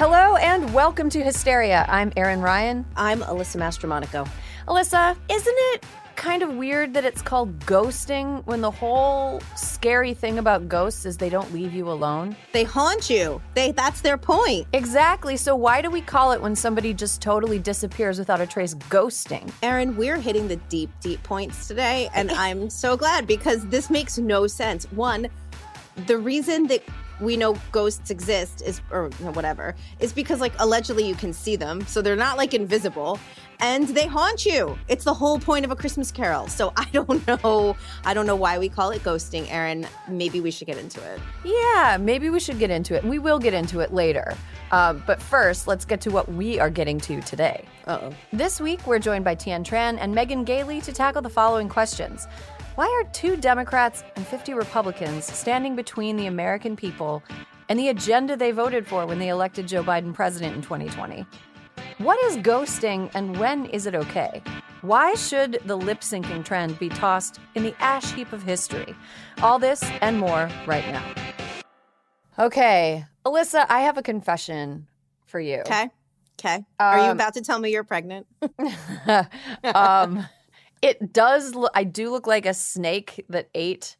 Hello and welcome to Hysteria. I'm Erin Ryan. I'm Alyssa Mastromonaco. Alyssa, isn't it kind of weird that it's called ghosting when the whole scary thing about ghosts is they don't leave you alone? They haunt you. They that's their point. Exactly. So why do we call it when somebody just totally disappears without a trace ghosting? Erin, we're hitting the deep, deep points today, and I'm so glad because this makes no sense. One, the reason that we know ghosts exist is or whatever is because like allegedly you can see them so they're not like invisible and they haunt you it's the whole point of a christmas carol so i don't know i don't know why we call it ghosting erin maybe we should get into it Yeah, maybe we should get into it. We will get into it later. Uh, but first, let's get to what we are getting to today. uh-oh This week, we're joined by Tien Tran and Megan Gailey to tackle the following questions. Why are two Democrats and 50 Republicans standing between the American people and the agenda they voted for when they elected Joe Biden president in 2020? What is ghosting and when is it okay? Why should the lip syncing trend be tossed in the ash heap of history? All this and more right now. Okay, Alyssa, I have a confession for you. okay okay are you Um, about to tell me you're pregnant um, it does. Look, I do look like a snake that ate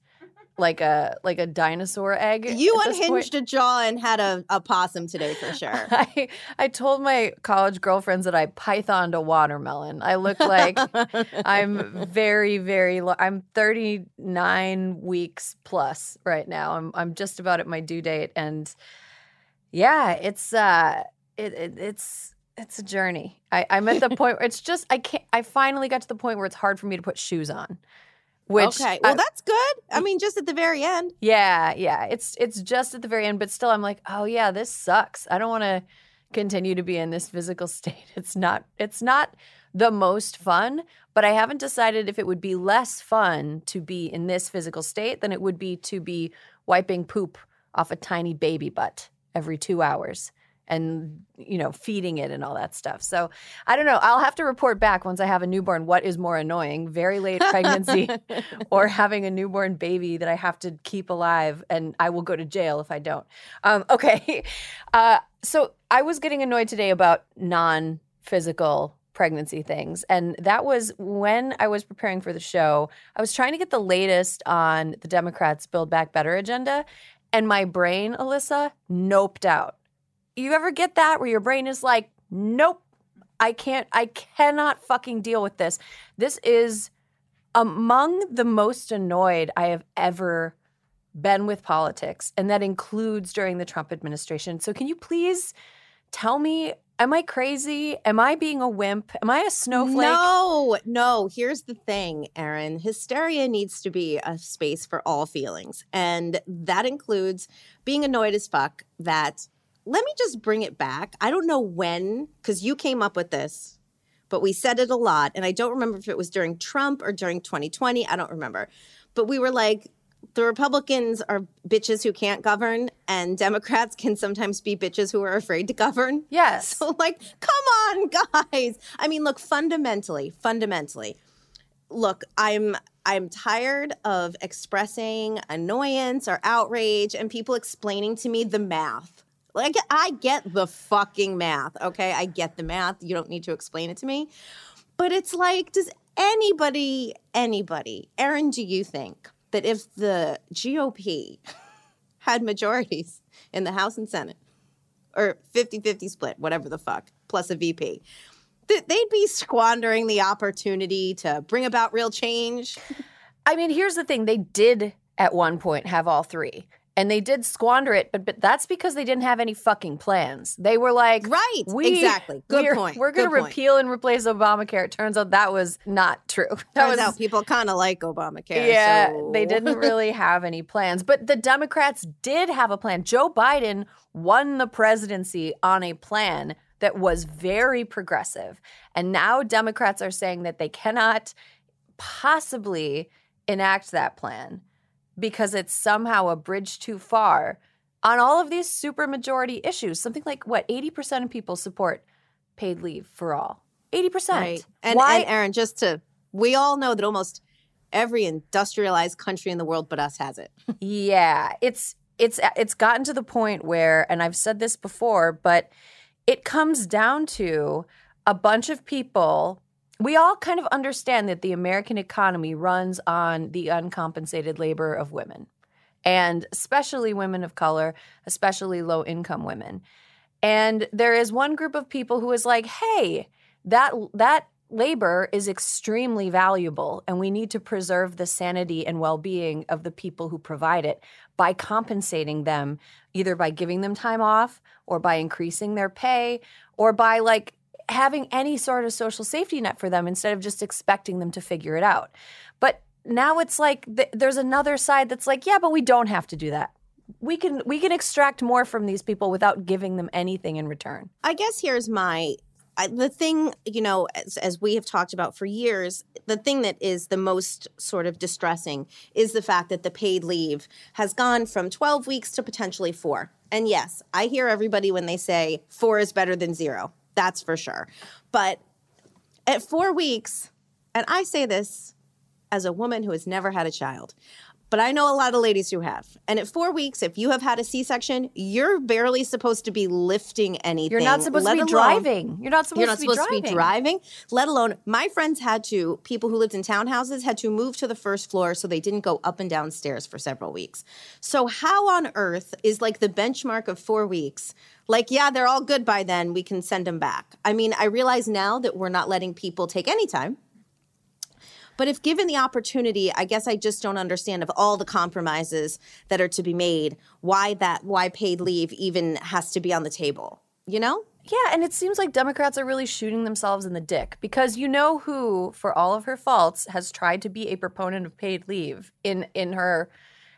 like a like a dinosaur egg. you at this point. unhinged a jaw and had a, a possum today for sure I I told my college girlfriends that I pythoned a watermelon. I look like I'm very very. Lo- I'm 39 weeks plus right now. I'm I'm just about at my due date, and yeah, it's uh, it, it it's it's a journey. I, I'm at the point where it's just I can't. I finally got to the point where it's hard for me to put shoes on. Which okay well I- that's good i mm. mean just at the very end yeah, yeah. It's it's just at the very end, but still I'm like, oh yeah, this sucks. I don't want to continue to be in this physical state. It's not it's not the most fun, but I haven't decided if it would be less fun to be in this physical state than it would be to be wiping poop off a tiny baby butt every 2 hours and you know feeding it and all that stuff. So, I don't know. I'll have to report back once I have a newborn what is more annoying, very late pregnancy or having a newborn baby that I have to keep alive, and I will go to jail if I don't. Um, okay. Uh, so I was getting annoyed today about non physical pregnancy things. And that was when I was preparing for the show. I was trying to get the latest on the Democrats' Build Back Better agenda, and my brain, Alyssa, noped out. You ever get that where your brain is like, nope, I can't, I cannot fucking deal with this. This is among the most annoyed I have ever been with politics, and that includes during the Trump administration. So, can you please tell me, am I crazy? Am I being a wimp? Am I a snowflake? No, no. Here's the thing, Erin. Hysteria needs to be a space for all feelings. And that includes being annoyed as fuck that let me just bring it back. I don't know when, because you came up with this, but we said it a lot. And I don't remember if it was during Trump or during 2020. I don't remember. But we were like, the Republicans are bitches who can't govern, and Democrats can sometimes be bitches who are afraid to govern. Yes. So, like, come on, guys. I mean, look, fundamentally, fundamentally, look, I'm I'm tired of expressing annoyance or outrage and people explaining to me the math. Like, I get the fucking math, okay? I get the math. You don't need to explain it to me. But it's like, does anybody, anybody, Erin, do you think that if the GOP had majorities in the House and Senate, or 50 50 split, whatever the fuck, plus a VP, that they'd be squandering the opportunity to bring about real change? I mean, here's the thing they did at one point have all three. And they did squander it, but, but that's because they didn't have any fucking plans. They were like, Right, we, exactly. Good we're, point. We're going to repeal and replace Obamacare. It turns out that was not true. That Turns was out people kind of like Obamacare. Yeah, so- they didn't really have any plans. But the Democrats did have a plan. Joe Biden won the presidency on a plan that was very progressive. And now Democrats are saying that they cannot possibly enact that plan because it's somehow a bridge too far on all of these supermajority issues. Something like what, 80% of people support paid leave for all. 80%. Right. And, Why? and Erin, just to, we all know that almost every industrialized country in the world but us has it. Yeah, it's it's it's gotten to the point where and I've said this before, but it comes down to a bunch of people we all kind of understand that the American economy runs on the uncompensated labor of women, and especially women of color, especially low income women. And there is one group of people who is like, hey, that that labor is extremely valuable and we need to preserve the sanity and well-being of the people who provide it by compensating them either by giving them time off or by increasing their pay or by like having any sort of social safety net for them instead of just expecting them to figure it out. But now it's like th- there's another side that's like, yeah, but we don't have to do that. We can we can extract more from these people without giving them anything in return. I guess here's my I, the thing, you know, as, as we have talked about for years, the thing that is the most sort of distressing is the fact that the paid leave has gone from 12 weeks to potentially four. And yes, I hear everybody when they say four is better than zero. That's for sure. But at four weeks, and I say this as a woman who has never had a child, but I know a lot of ladies who have. And at four weeks, if you have had a C section, you're barely supposed to be lifting anything. You're not supposed to be alone- driving. You're not supposed, You're not to, be supposed driving. to be driving, let alone my friends had to, people who lived in townhouses had to move to the first floor so they didn't go up and down stairs for several weeks. So, how on earth is like the benchmark of four weeks? Like, yeah, they're all good by then. We can send them back. I mean, I realize now that we're not letting people take any time. But if given the opportunity, I guess I just don't understand of all the compromises that are to be made, why that why paid leave even has to be on the table. You know? Yeah, and it seems like Democrats are really shooting themselves in the dick because you know who, for all of her faults, has tried to be a proponent of paid leave in in her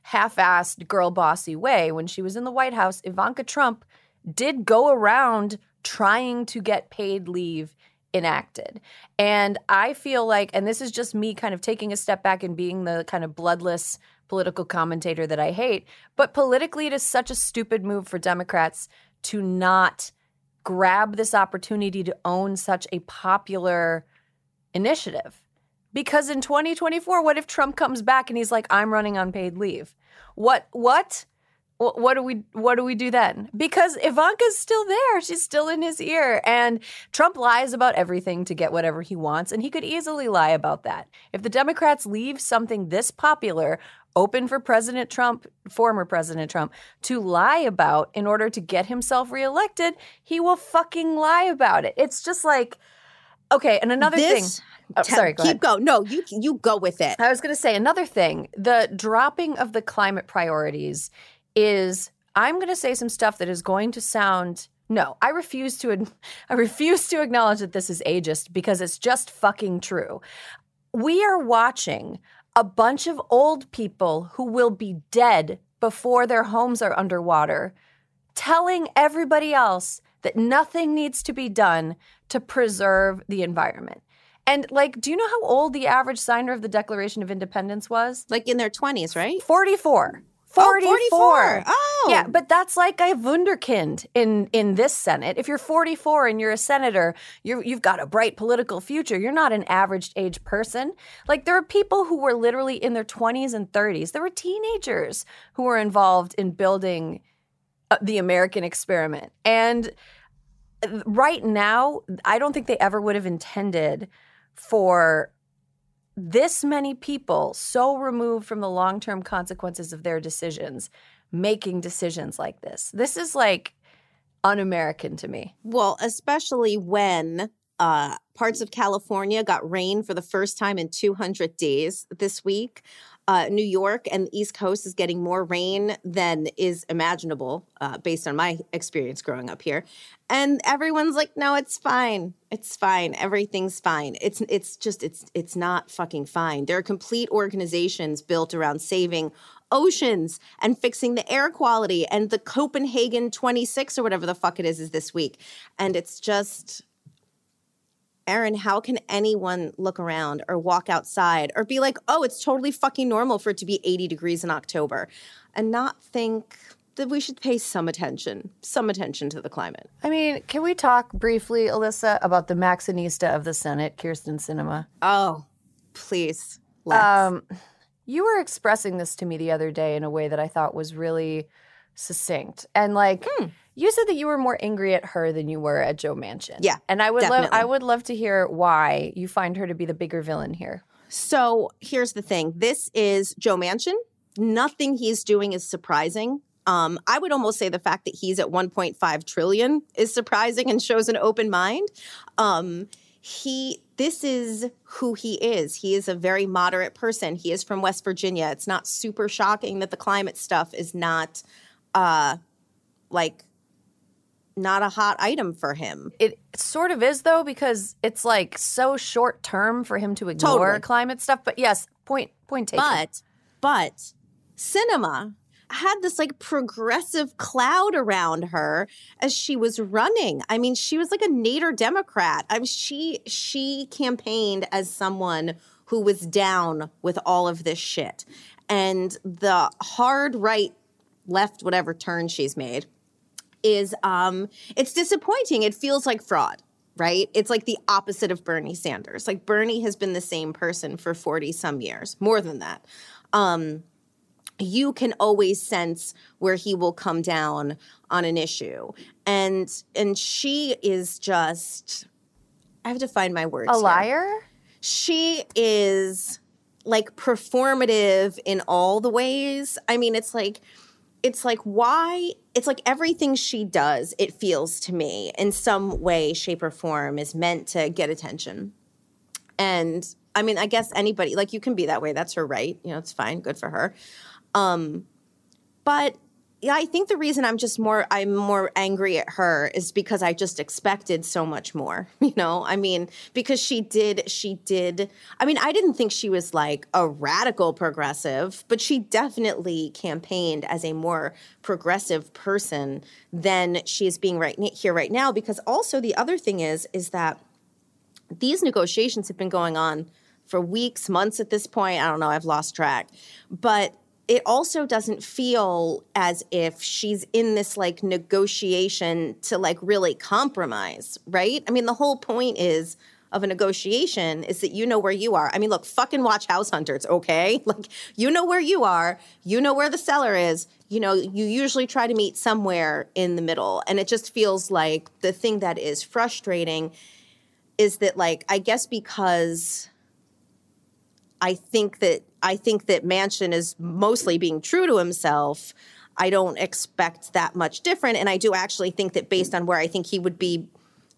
half-assed girl bossy way. When she was in the White House, Ivanka Trump did go around trying to get paid leave enacted. And I feel like, and this is just me kind of taking a step back and being the kind of bloodless political commentator that I hate, but politically, it is such a stupid move for Democrats to not grab this opportunity to own such a popular initiative. Because in 2024, what if Trump comes back and he's like, I'm running on paid leave? What, what? Wh- What do we what do we do then? Because Ivanka's still there. She's still in his ear. And Trump lies about everything to get whatever he wants. And he could easily lie about that. If the Democrats leave something this popular open for President Trump, former President Trump, to lie about in order to get himself reelected, he will fucking lie about it. It's just like, okay, and another This- thing. Oh, sorry, go keep ahead. going. No, you you go with it. I was going to say another thing. The dropping of the climate priorities is I'm going to say some stuff that is going to sound no, I refuse to I refuse to acknowledge that this is ageist because it's just fucking true. We are watching a bunch of old people who will be dead before their homes are underwater telling everybody else that nothing needs to be done to preserve the environment. And like, do you know how old the average signer of the Declaration of Independence was? Like in their 20s, right? 44. Oh, 44. Oh. Yeah, but that's like a wunderkind in in this Senate. If you're 44 and you're a senator, you you've got a bright political future. You're not an average age person. Like there are people who were literally in their 20s and 30s. There were teenagers who were involved in building uh, the American experiment. And uh, right now, I don't think they ever would have intended for this many people so removed from the long-term consequences of their decisions making decisions like this. This is like un-American to me. Well, especially when uh, parts of California got rain for the first time in 200 days this week. Uh, New York and the East Coast is getting more rain than is imaginable uh, based on my experience growing up here. And everyone's like, "No, it's fine. It's fine. Everything's fine." It's it's just it's it's not fucking fine. There are complete organizations built around saving oceans and fixing the air quality and the Copenhagen 26 or whatever the fuck it is is this week. And it's just Erin, how can anyone look around or walk outside or be like, "Oh, it's totally fucking normal for it to be 80 degrees in October," and not think that we should pay some attention, some attention to the climate? I mean, can we talk briefly, Alyssa, about the Maxinista of the Senate, Kyrsten Sinema? Oh, please. Let's. Um, you were expressing this to me the other day in a way that I thought was really succinct. And like Hmm. You said that you were more angry at her than you were at Joe Manchin. Yeah, And I would love. I would love to hear why you find her to be the bigger villain here. So here's the thing this is Joe Manchin. Nothing he's doing is surprising. Um, I would almost say the fact that he's at 1.5 trillion is surprising and shows an open mind. Um, he, this is who he is. He is a very moderate person. He is from West Virginia. It's not super shocking that the climate stuff is not, uh, like, not a hot item for him. It sort of is though because it's like so short term for him to ignore Totally. climate stuff. But yes, point point taken. But but Sinema had this like progressive cloud around her as she was running. I mean, she was like a Nader Democrat. I mean, she she campaigned as someone who was down with all of this shit. And the hard right left whatever turn she's made is um it's disappointing. It feels like fraud, right? It's like the opposite of Bernie Sanders. Like Bernie has been the same person for 40 some years, more than that. Um you can always sense where he will come down on an issue. And and she is just I have to find my words. a here liar? she is like performative in all the ways. I mean, it's like it's like why it's like everything she does, it feels to me in some way, shape, or form is meant to get attention. And I mean, I guess anybody like you can be that way. That's her right. You know, it's fine. Good for her. Um, but yeah, I think the reason I'm just more I'm more angry at her is because I just expected so much more. You know, I mean, because she did she did. I mean, I didn't think she was like a radical progressive, but she definitely campaigned as a more progressive person than she is being right here right now. Because also the other thing is is that these negotiations have been going on for weeks, months at this point. I don't know, I've lost track. But it also doesn't feel as if she's in this like negotiation to like really compromise, right? I mean, the whole point is of a negotiation is that you know where you are. I mean, look, fucking watch House Hunters, okay? Like, you know where you are, you know where the seller is. You know, you usually try to meet somewhere in the middle. And it just feels like the thing that is frustrating is that like I guess because I think that I think that Manchin is mostly being true to himself. I don't expect that much different, and I do actually think that based on where I think he would be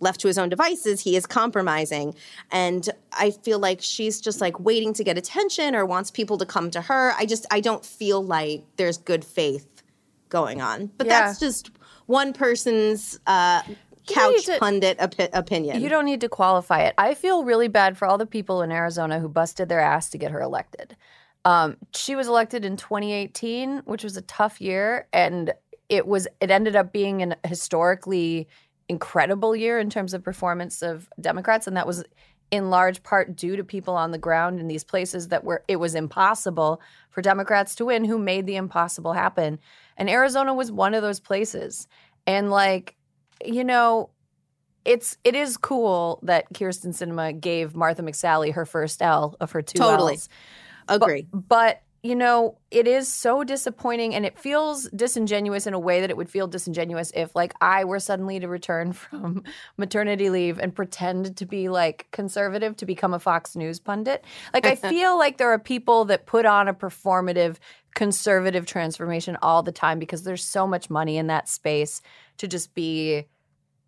left to his own devices, he is compromising. And I feel like she's just like waiting to get attention or wants people to come to her. I just I don't feel like there's good faith going on. But Yeah. that's just one person's uh, couch to- pundit opi- opinion. You don't need to qualify it. I feel really bad for all the people in Arizona who busted their ass to get her elected. Um, she was elected in 2018, which was a tough year, and it was it ended up being an historically incredible year in terms of performance of Democrats, and that was in large part due to people on the ground in these places that were it was impossible for Democrats to win, who made the impossible happen. And Arizona was one of those places. And like, you know, it's it is cool that Kyrsten Sinema gave Martha McSally her first L of her two Totally. Ls. agree. But you know, it is so disappointing and it feels disingenuous in a way that it would feel disingenuous if like I were suddenly to return from maternity leave and pretend to be like conservative to become a Fox News pundit. Like I feel like there are people that put on a performative conservative transformation all the time because there's so much money in that space to just be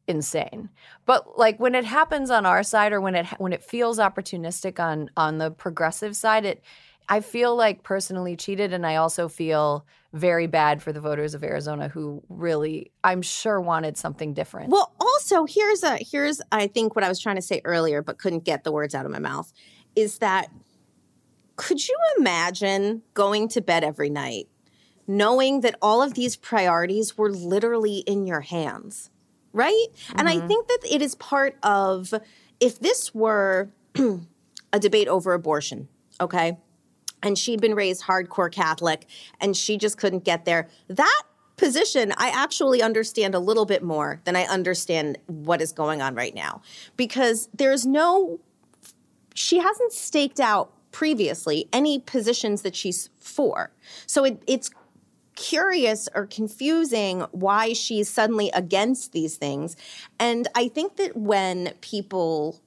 insane. But like when it happens on our side or when it when it feels opportunistic on on the progressive side, it I feel like personally cheated and I also feel very bad for the voters of Arizona who really I'm sure wanted something different. Well, also here's a here's I think what I was trying to say earlier, but couldn't get the words out of my mouth, is that could you imagine going to bed every night knowing that all of these priorities were literally in your hands, right? And I mm-hmm. think that it is part of if this were a debate over abortion, okay? and she'd been raised hardcore Catholic and she just couldn't get there. That position, I actually understand a little bit more than I understand what is going on right now because there's no, she hasn't staked out previously any positions that she's for. So it, it's curious or confusing why she's suddenly against these things. And I think that when people,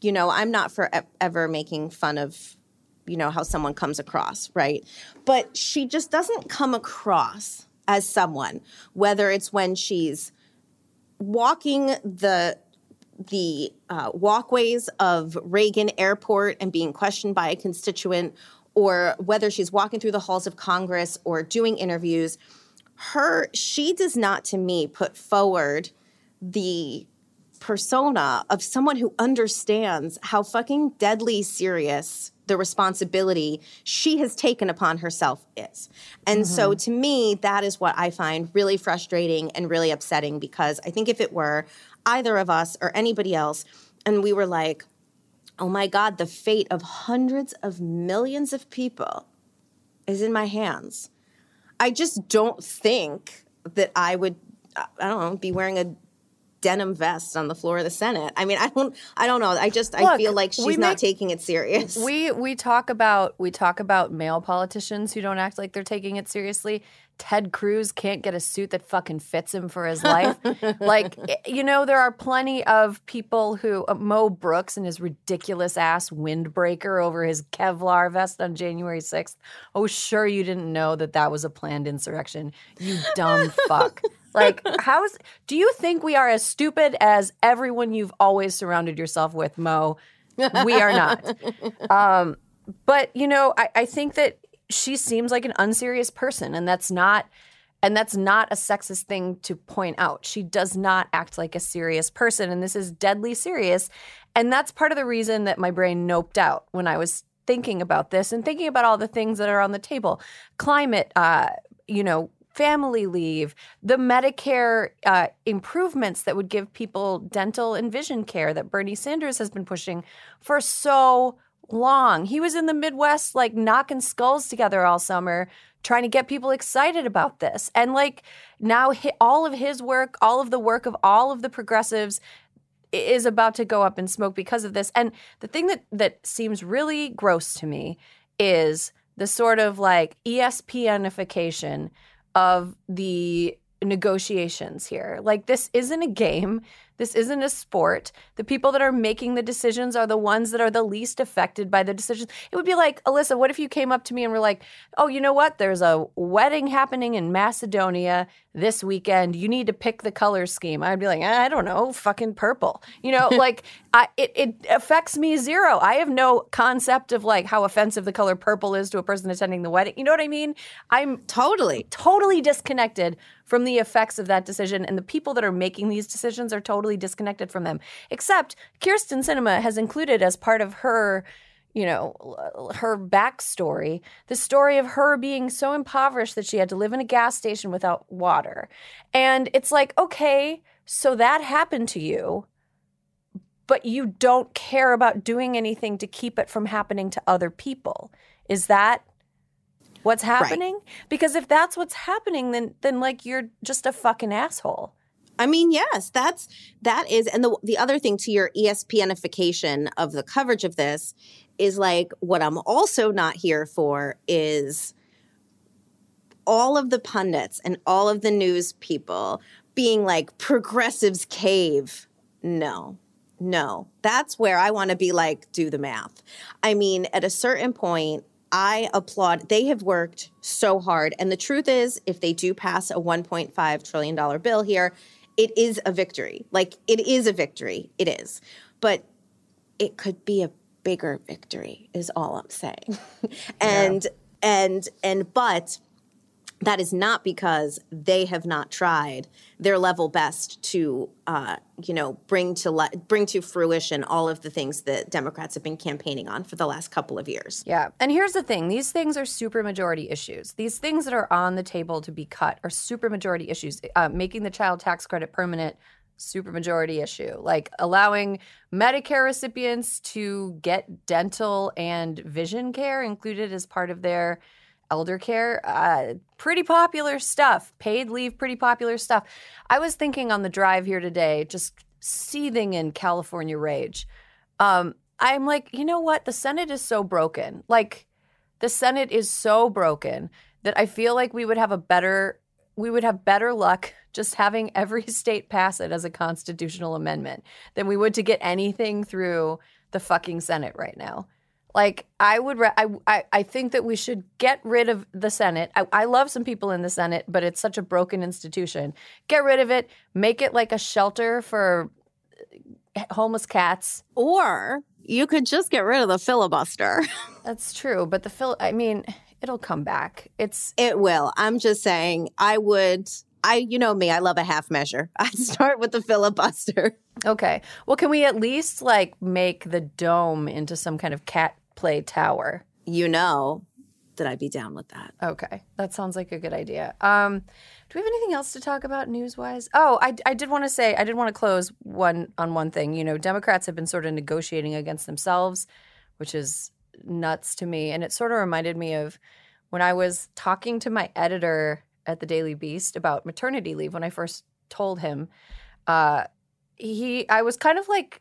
you know, I'm not forever making fun of, you know, how someone comes across, right? But she just doesn't come across as someone, whether it's when she's walking the the uh, walkways of Reagan Airport and being questioned by a constituent, or whether she's walking through the halls of Congress or doing interviews, her she does not to me put forward the persona of someone who understands how fucking deadly serious the responsibility she has taken upon herself is. And mm-hmm. so to me, that is what I find really frustrating and really upsetting because I think if it were either of us or anybody else, and we were like, oh my God, the fate of hundreds of millions of people is in my hands. I just don't think that I would, I don't know, be wearing a denim vest on the floor of the Senate. I mean, I don't I don't know. I just Look, I feel like she's not taking it serious. We we talk about we talk about male politicians who don't act like they're taking it seriously. Ted Cruz can't get a suit that fucking fits him for his life. like eh, you know, there are plenty of people who uh, Mo Brooks and his ridiculous ass windbreaker over his Kevlar vest on January 6th. Oh, sure you didn't know that that was a planned insurrection. You dumb fuck. Like, how's do you think we are as stupid as everyone you've always surrounded yourself with, Mo? We are not. Um, but you know, I, I think that she seems like an unserious person, and that's not and that's not a sexist thing to point out. She does not act like a serious person, and this is deadly serious. And that's part of the reason that my brain noped out when I was thinking about this and thinking about all the things that are on the table climate, uh, you know, family leave, the Medicare uh, improvements that would give people dental and vision care that Bernie Sanders has been pushing for so long. He was in the Midwest, like knocking skulls together all summer, trying to get people excited about this. And like now, all of his work, all of the work of all of the progressives is about to go up in smoke because of this. And the thing that that seems really gross to me is the sort of like ESPNification of the negotiations here. Like, this isn't a game. This isn't a sport. The people that are making the decisions are the ones that are the least affected by the decisions. It would be like, Alyssa, what if you came up to me and were like, oh, you know what? There's a wedding happening in Macedonia this weekend. You need to pick the color scheme. I'd be like, I don't know, fucking purple. You know, like I, it, it affects me zero. I have no concept of like how offensive the color purple is to a person attending the wedding. You know what I mean? I'm totally, totally disconnected from the effects of that decision. And the people that are making these decisions are totally disconnected from them. Except Kyrsten Sinema has included as part of her you know, her backstory, the story of her being so impoverished that she had to live in a gas station without water. And it's like, okay, so that happened to you, but you don't care about doing anything to keep it from happening to other people. Is that what's happening? Right. Because if that's what's happening, then then like you're just a fucking asshole. I mean, yes, that's that is, and the the other thing to your ESPNification of the coverage of this is like what I'm also not here for is all of the pundits and all of the news people being like progressives cave. No, no, that's where I want to be like, do the math. I mean, at a certain point, I applaud. They have worked so hard. And the truth is, if they do pass a $1.5 trillion bill here, it is a victory. Like, it is a victory. It is. But it could be a bigger victory, is all I'm saying. and, yeah. and, and, but that is not because they have not tried their level best to, uh, you know, bring to le- bring to fruition all of the things that Democrats have been campaigning on for the last couple of years. Yeah, and here's the thing: these things are supermajority issues. These things that are on the table to be cut are supermajority issues. Uh, making the child tax credit permanent, supermajority issue. Like allowing Medicare recipients to get dental and vision care included as part of their elder care, uh, pretty popular stuff. Paid leave, pretty popular stuff. I was thinking on the drive here today, just seething in California rage. Um, I'm like, you know what? The Senate is so broken. Like, the Senate is so broken that I feel like we would have a better we would have better luck just having every state pass it as a constitutional amendment than we would to get anything through the fucking Senate right now. Like I would, re- I, I, I think that we should get rid of the Senate. I, I love some people in the Senate, but it's such a broken institution. Get rid of it. Make it like a shelter for uh, homeless cats. Or you could just get rid of the filibuster. That's true, but the Phil. I mean, it'll come back. It's It will. I'm just saying, I would. I, you know me, I love a half measure. I'd start with the filibuster. okay. Well, can we at least like make the dome into some kind of cat play tower? You know that I'd be down with that. Okay, that sounds like a good idea. Um, do we have anything else to talk about news wise? Oh, I, I did want to say I did want to close one on one thing. You know, Democrats have been sort of negotiating against themselves, which is nuts to me, and it sort of reminded me of when I was talking to my editor at the Daily Beast about maternity leave when I first told him. Uh, he, I was kind of like.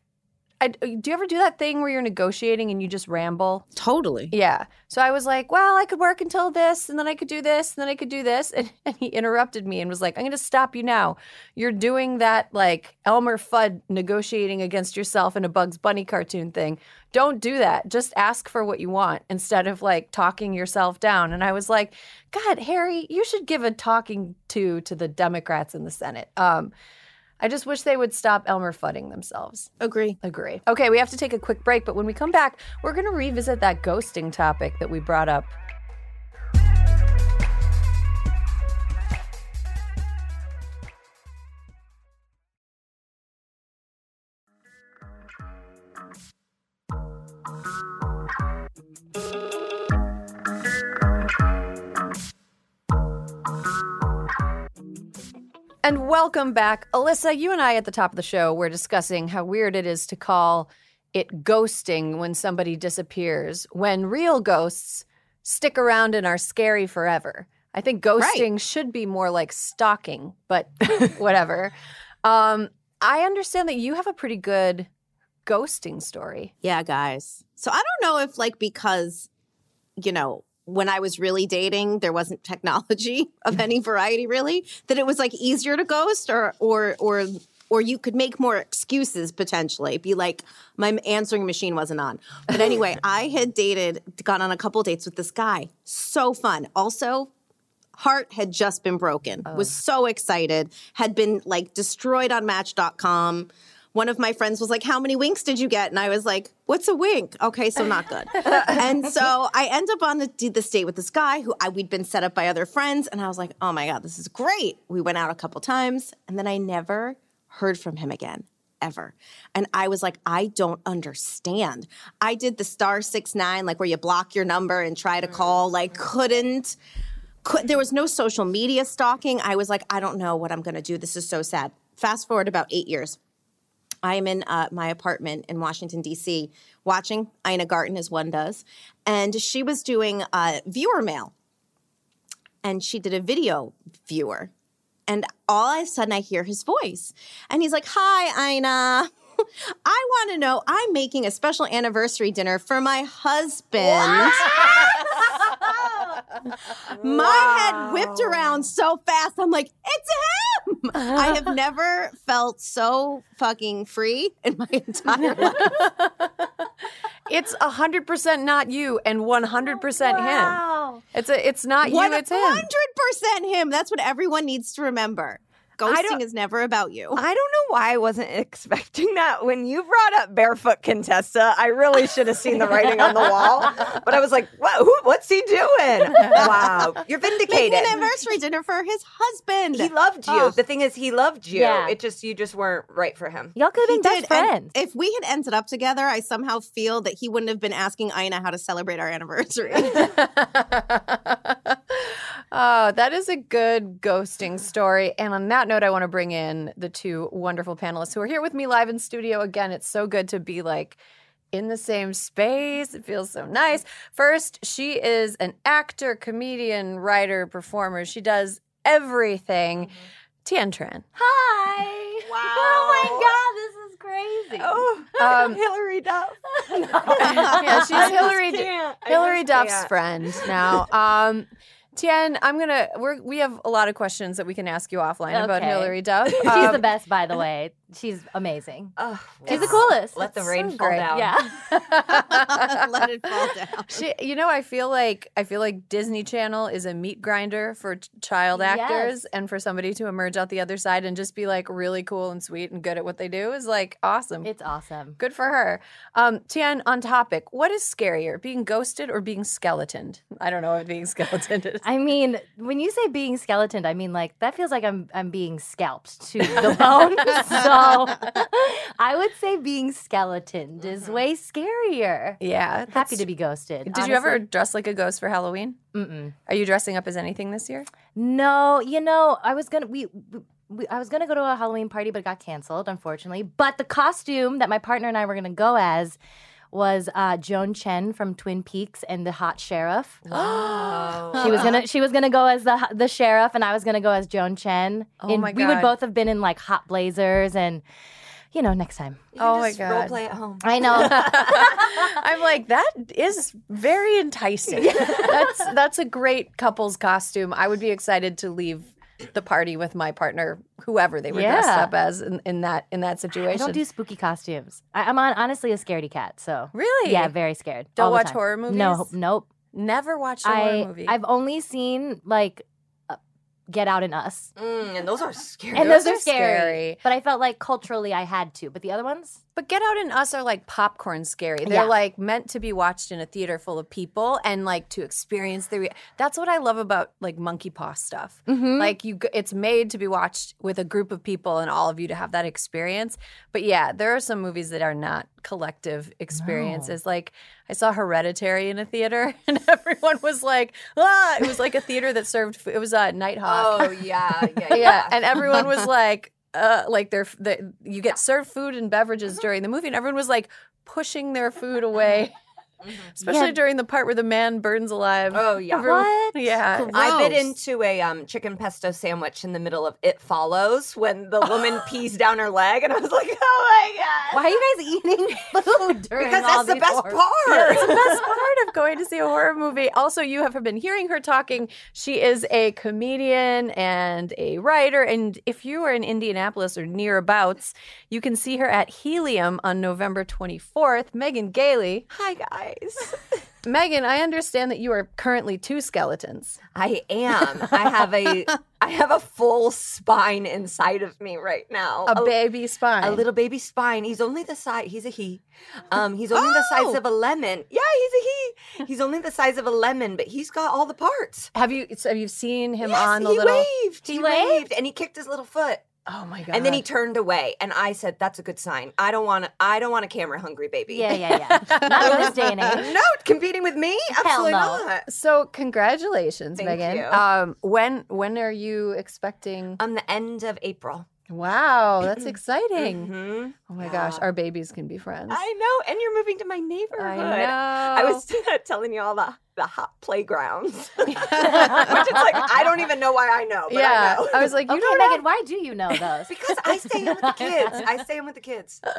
I, do you ever do that thing where you're negotiating and you just ramble? Totally. Yeah. So I was like, well, I could work until this, and then I could do this, and then I could do this. And, and he interrupted me and was like, I'm going to stop you now. You're doing that like Elmer Fudd negotiating against yourself in a Bugs Bunny cartoon thing. Don't do that. Just ask for what you want instead of like talking yourself down. And I was like, God, Harry, you should give a talking to to the Democrats in the Senate. Um, I just wish they would stop Elmer Fudding themselves. Agree. Agree. Okay, we have to take a quick break, but when we come back, we're going to revisit that ghosting topic that we brought up. And welcome back. Alyssa, you and I at the top of the show were discussing how weird it is to call it ghosting when somebody disappears, when real ghosts stick around and are scary forever. I think ghosting Right. should be more like stalking, but whatever. Um, I understand that you have a pretty good ghosting story. Yeah, guys. So I don't know if like because you know when I was really dating, there wasn't technology of any variety really that it was like easier to ghost or or or or you could make more excuses potentially. Be like my answering machine wasn't on. But anyway, I had dated, gone on a couple dates with this guy. So fun. Also, heart had just been broken. Was so excited. Had been like destroyed on match.com. One of my friends was like, How many winks did you get? And I was like, What's a wink? Okay, so not good. and so I end up on the, did this date with this guy who I, we'd been set up by other friends. And I was like, Oh my God, this is great. We went out a couple times and then I never heard from him again. Ever. And I was like, I don't understand. I did the star six nine, like where you block your number and try to mm-hmm. call, like, couldn't could, there was no social media stalking. I was like, I don't know what I'm going to do. This is so sad. Fast forward about eight years. I am in uh, my apartment in Washington, D.C., watching Ina Garten as one does. And she was doing uh, viewer mail. And she did a video viewer. And all of a sudden, I hear his voice. And he's like, Hi, Ina. I want to know, I'm making a special anniversary dinner for my husband. My head whipped around so fast. I'm like, it's him. I have never felt so fucking free in my entire life. It's 100% not you and 100% him. It's a, it's not you, it's him. hundred percent him. That's what everyone needs to remember. Ghosting is never about you. I don't know why I wasn't expecting that. When you brought up barefoot Contessa, I really should have seen the writing on the wall. But I was like, what, who, what's he doing? Wow. You're vindicated. Making an anniversary dinner for his husband. He loved you. Oh. The thing is, he loved you. Yeah. It just, you just weren't right for him. Y'all could have been best friends. If we had ended up together, I somehow feel that he wouldn't have been asking Ina how to celebrate our anniversary. Oh, that is a good ghosting story. And on that note, I want to bring in the two wonderful panelists who are here with me live in studio. Again, it's so good to be like in the same space. It feels so nice. First, she is an actor, comedian, writer, performer. She does everything. Tien Tran. Hi. Wow. Oh my god, this is crazy. Oh, Um, Hilary Duff. yeah, she's Hilary Hilary Duff's friend now. Um, Tien, I'm gonna we're we have a lot of questions that we can ask you offline about Okay. Hilary Duff. She's Um, the best, by the way. She's amazing. Oh, She's the coolest. Let the rain so fall great. down. Yeah. Let it fall down. She, you know, I feel like I feel like Disney Channel is a meat grinder for child actors, Yes. and for somebody to emerge out the other side and just be like really cool and sweet and good at what they do is like awesome. It's awesome. Good for her. Um, Tien, on topic, what is scarier, being ghosted or being skeletoned? I don't know what being skeletoned is. I mean, when you say being skeletoned, I mean like that feels like I'm I'm being scalped to the bone. so I would say being skeletoned is mm-hmm. way scarier. yeah, Happy to be ghosted. Did you ever dress like a ghost for Halloween? Mm-mm. Are you dressing up as anything this year? No, you know, I was gonna we, we I was gonna go to a Halloween party, but it got canceled, unfortunately. But the costume that my partner and I were gonna go as was uh, Joan Chen from Twin Peaks and the Hot Sheriff. Wow. She was gonna she was gonna go as the the sheriff, and I was gonna go as Joan Chen. Oh and my We would both have been in like hot blazers, and you know, next time. You can Oh my God. Role play at home. I know. I'm like that is very enticing. that's that's a great couple's costume. I would be excited to leave the party with my partner, whoever they were dressed up as in, in that in that situation. I don't do spooky costumes. I, I'm on, honestly a scaredy cat. So really? yeah, very scared. Don't watch horror movies? No, nope. Never watched a I horror movie. I've only seen like uh, Get Out and Us, Mm, and those are scary. and Those those, are are scary. scary. But I felt like culturally I had to. But the other ones, But Get Out and Us are like popcorn scary. They're Yeah. like meant to be watched in a theater full of people and like to experience the. Re- That's what I love about like monkey paw stuff. Mm-hmm. Like you, it's made to be watched with a group of people and all of you to have that experience. But yeah, there are some movies that are not collective experiences. Like I saw Hereditary in a theater, and everyone was like, "Ah!" It was like a theater that served. It was a Nitehawk. Oh yeah, yeah, yeah, and everyone was like, uh, like they're the, you get served food and beverages Mm-hmm. during the movie, and everyone was like pushing their food away, especially Yeah. during the part where the man burns alive. Oh yeah. What? Yeah, I bit into a um, chicken pesto sandwich in the middle of It Follows when the woman pees down her leg, and I was like, "Oh my god!" why are you guys eating food during Because all that's the best horror- part. That's the best part of going to see a horror movie. Also, you have been hearing her talking. She is a comedian and a writer. And if you are in Indianapolis or nearabouts, you can see her at Helium on November 24th. Megan Gailey. Hi guys. Megan, I understand that you are currently two skeletons. I am. I have a I have a full spine inside of me right now. A baby spine. a little baby spine. He's only the size. He's a he. Um, he's only the size Oh! of a lemon. Yeah, he's a he. He's only the size of a lemon, but he's got all the parts. Have you so have you seen him Yes, on the he little waved. He, He waved? waved? and he kicked his little foot, Oh my god. and then he turned away. And I said, "That's a good sign. I don't want. I don't want a camera hungry baby. Yeah, yeah, yeah. Not in this day and age. no, competing with me? Absolutely no. not. So congratulations, Thank Megan. you. Um when when are you expecting On the end of April. Wow, that's exciting. Mhm. Oh my gosh, our babies can be friends. I know, and you're moving to my neighborhood. I know. I was telling you all the the hot playgrounds, which is like I don't even know why I know. But yeah, I know. I was like, you okay, don't Megan, why do you know those? because I stay in with the kids. I stay in with the kids.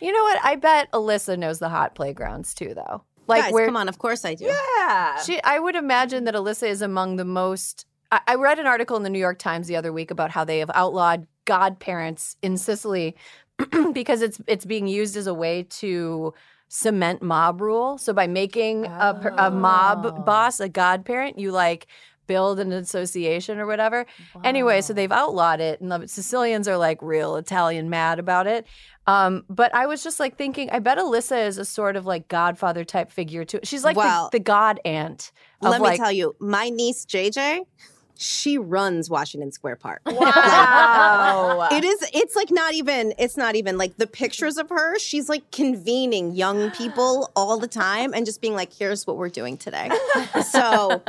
You know what? I bet Alyssa knows the hot playgrounds too, though. Like Guys, where come on, of course I do. Yeah. she, I would imagine that Alyssa is among the most. I, I read an article in the New York Times the other week about how they have outlawed godparents in Sicily because it's it's being used as a way to cement mob rule. So by making a, a Oh. mob boss a godparent, you like build an association or whatever. Anyway, so they've outlawed it, and the Sicilians are like real Italian mad about it. Um, but I was just like thinking, I bet Alyssa is a sort of like Godfather type figure too. She's like Well, the, the God aunt. Of Let me like, tell you, my niece JJ, she runs Washington Square Park. Wow. It is. It's like not even. It's not even like the pictures of her. She's like convening young people all the time and just being like, "Here's what we're doing today." So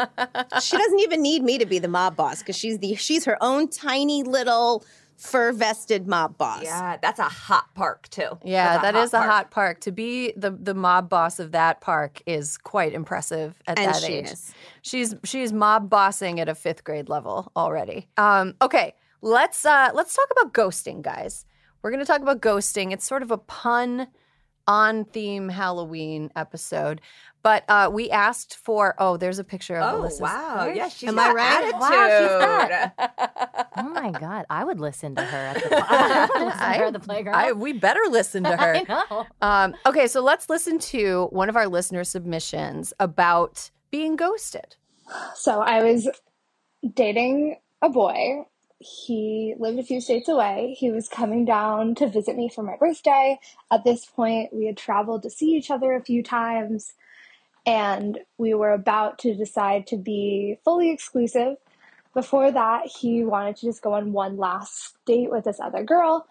she doesn't even need me to be the mob boss because she's the she's her own tiny little fur vested mob boss. yeah, that's a hot park too. Yeah, That's that is a park. hot park. To be the the mob boss of that park is quite impressive at And that she age. is. She's she's mob bossing at a fifth grade level already. Um, okay, let's uh, let's talk about ghosting, guys. we're going to talk about ghosting. It's sort of a pun on theme Halloween episode. But uh, we asked for, oh, there's a picture of Oh Alyssa's. wow! Where Yeah, is she's Am got I right? attitude. Wow, she's Oh my god, I would listen to her at the, I would to her at the playground. I, we better listen to her. I know. Um, okay, so let's listen to one of our listener submissions about being ghosted. So I was dating a boy. He lived a few states away. He was coming down to visit me for my birthday. At this point, we had traveled to see each other a few times, and we were about to decide to be fully exclusive. Before that, he wanted to just go on one last date with this other girl,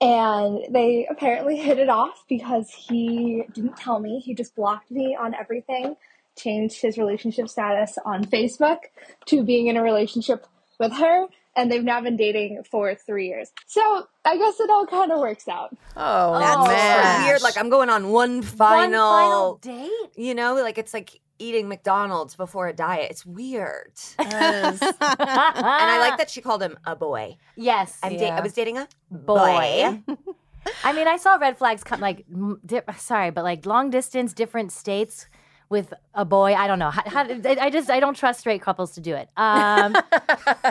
and they apparently hit it off because he didn't tell me. He just blocked me on everything changed his relationship status on Facebook to being in a relationship with her, and they've now been dating for three years. So I guess it all kind of works out. Oh, That's man. so weird. Like I'm going on one final, One final, final date. You know, like it's like eating McDonald's before a diet. It's weird. Yes. and I like that she called him a boy. Yes. I'm da- I was dating a boy. I mean, I saw red flags come like, m- di- sorry, but like long distance, different states with a boy. I don't know. How, how, I I just I don't trust straight couples to do it. Um,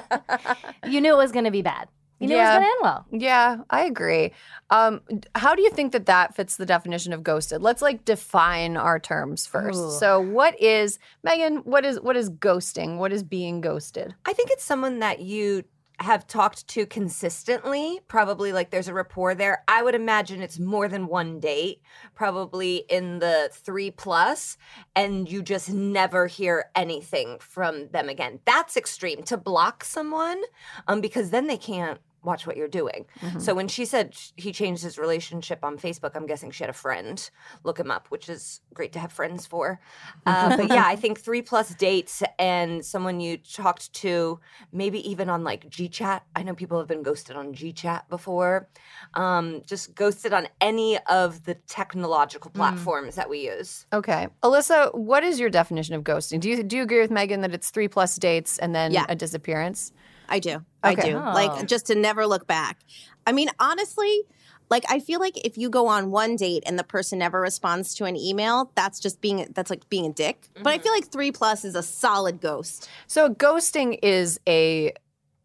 you knew it was going to be bad. You knew Yeah. it was going to end well. Yeah, I agree. Um, how do you think that that fits the definition of ghosted? Let's like define our terms first. Ooh. So, what is Megan? What is what is ghosting? What is being ghosted? I think it's someone that you have talked to consistently. Probably like there's a rapport there. I would imagine it's more than one date, probably in the three plus, and you just never hear anything from them again. That's extreme to block someone, um, because then they can't watch what you're doing. So when she said sh- he changed his relationship on Facebook, I'm guessing she had a friend look him up, which is great to have friends for. Uh, but yeah, I think three plus dates and someone you talked to, maybe even on like GChat. I know people have been ghosted on GChat before. Um, just ghosted on any of the technological platforms that we use. Okay, Alyssa, what is your definition of ghosting? Do you do you agree with Megan that it's three plus dates and then Yeah. a disappearance? I do. I do. Oh. Like just to never look back. I mean, honestly, like I feel like if you go on one date and the person never responds to an email, that's just being that's like being a dick. But I mm-hmm. feel like 3 plus is a solid ghost. So, ghosting is a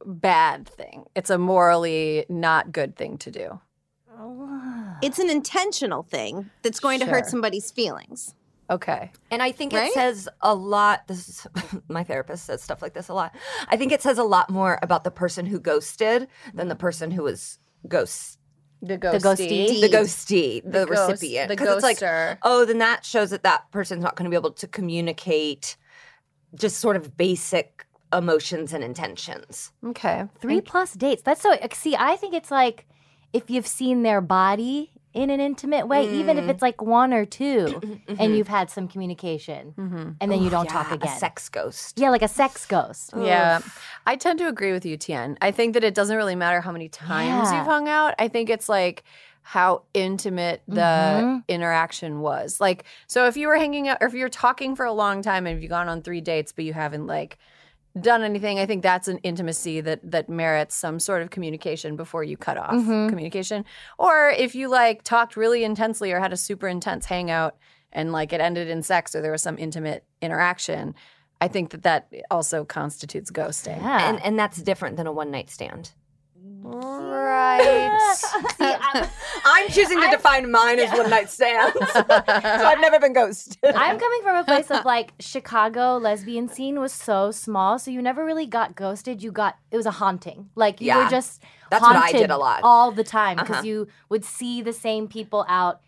bad thing. It's a morally not good thing to do. Oh. It's an intentional thing that's going to hurt somebody's feelings. Okay. And I think Right? it says a lot. This is my therapist says stuff like this a lot. I think it says a lot more about the person who ghosted than the person who was ghost The ghosty? the ghostee, the, ghost- recipient. the 'Cause it's like, oh, then that shows that that person's not going to be able to communicate just sort of basic emotions and intentions. Okay. Three plus dates. That's so. See, I think it's like if you've seen their body in an intimate way, even if it's like one or 2 and you've had some communication, and then you don't talk again. A sex ghost. yeah, like a sex ghost. Yeah. I tend to agree with you, Tien. I think that it doesn't really matter how many times Yeah. you've hung out. I think it's like how intimate the Mhm. interaction was. Like, so if you were hanging out or if you're talking for a long time and you've gone on three dates, but you haven't like done anything, I think that's an intimacy that that merits some sort of communication before you cut off Mhm. communication. Or if you like talked really intensely or had a super intense hangout and like it ended in sex or there was some intimate interaction, I think that that also constitutes ghosting. Yeah. And and that's different than a one night stand. Right. See, I'm, I'm choosing to define mine as one night stands. so I've never been ghosted. I'm coming from a place of like Chicago lesbian scene was so small, so you never really got ghosted. You got it was a haunting. Like you Yeah. were just That's what I haunted did a lot. all the time because Uh-huh. you would see the same people out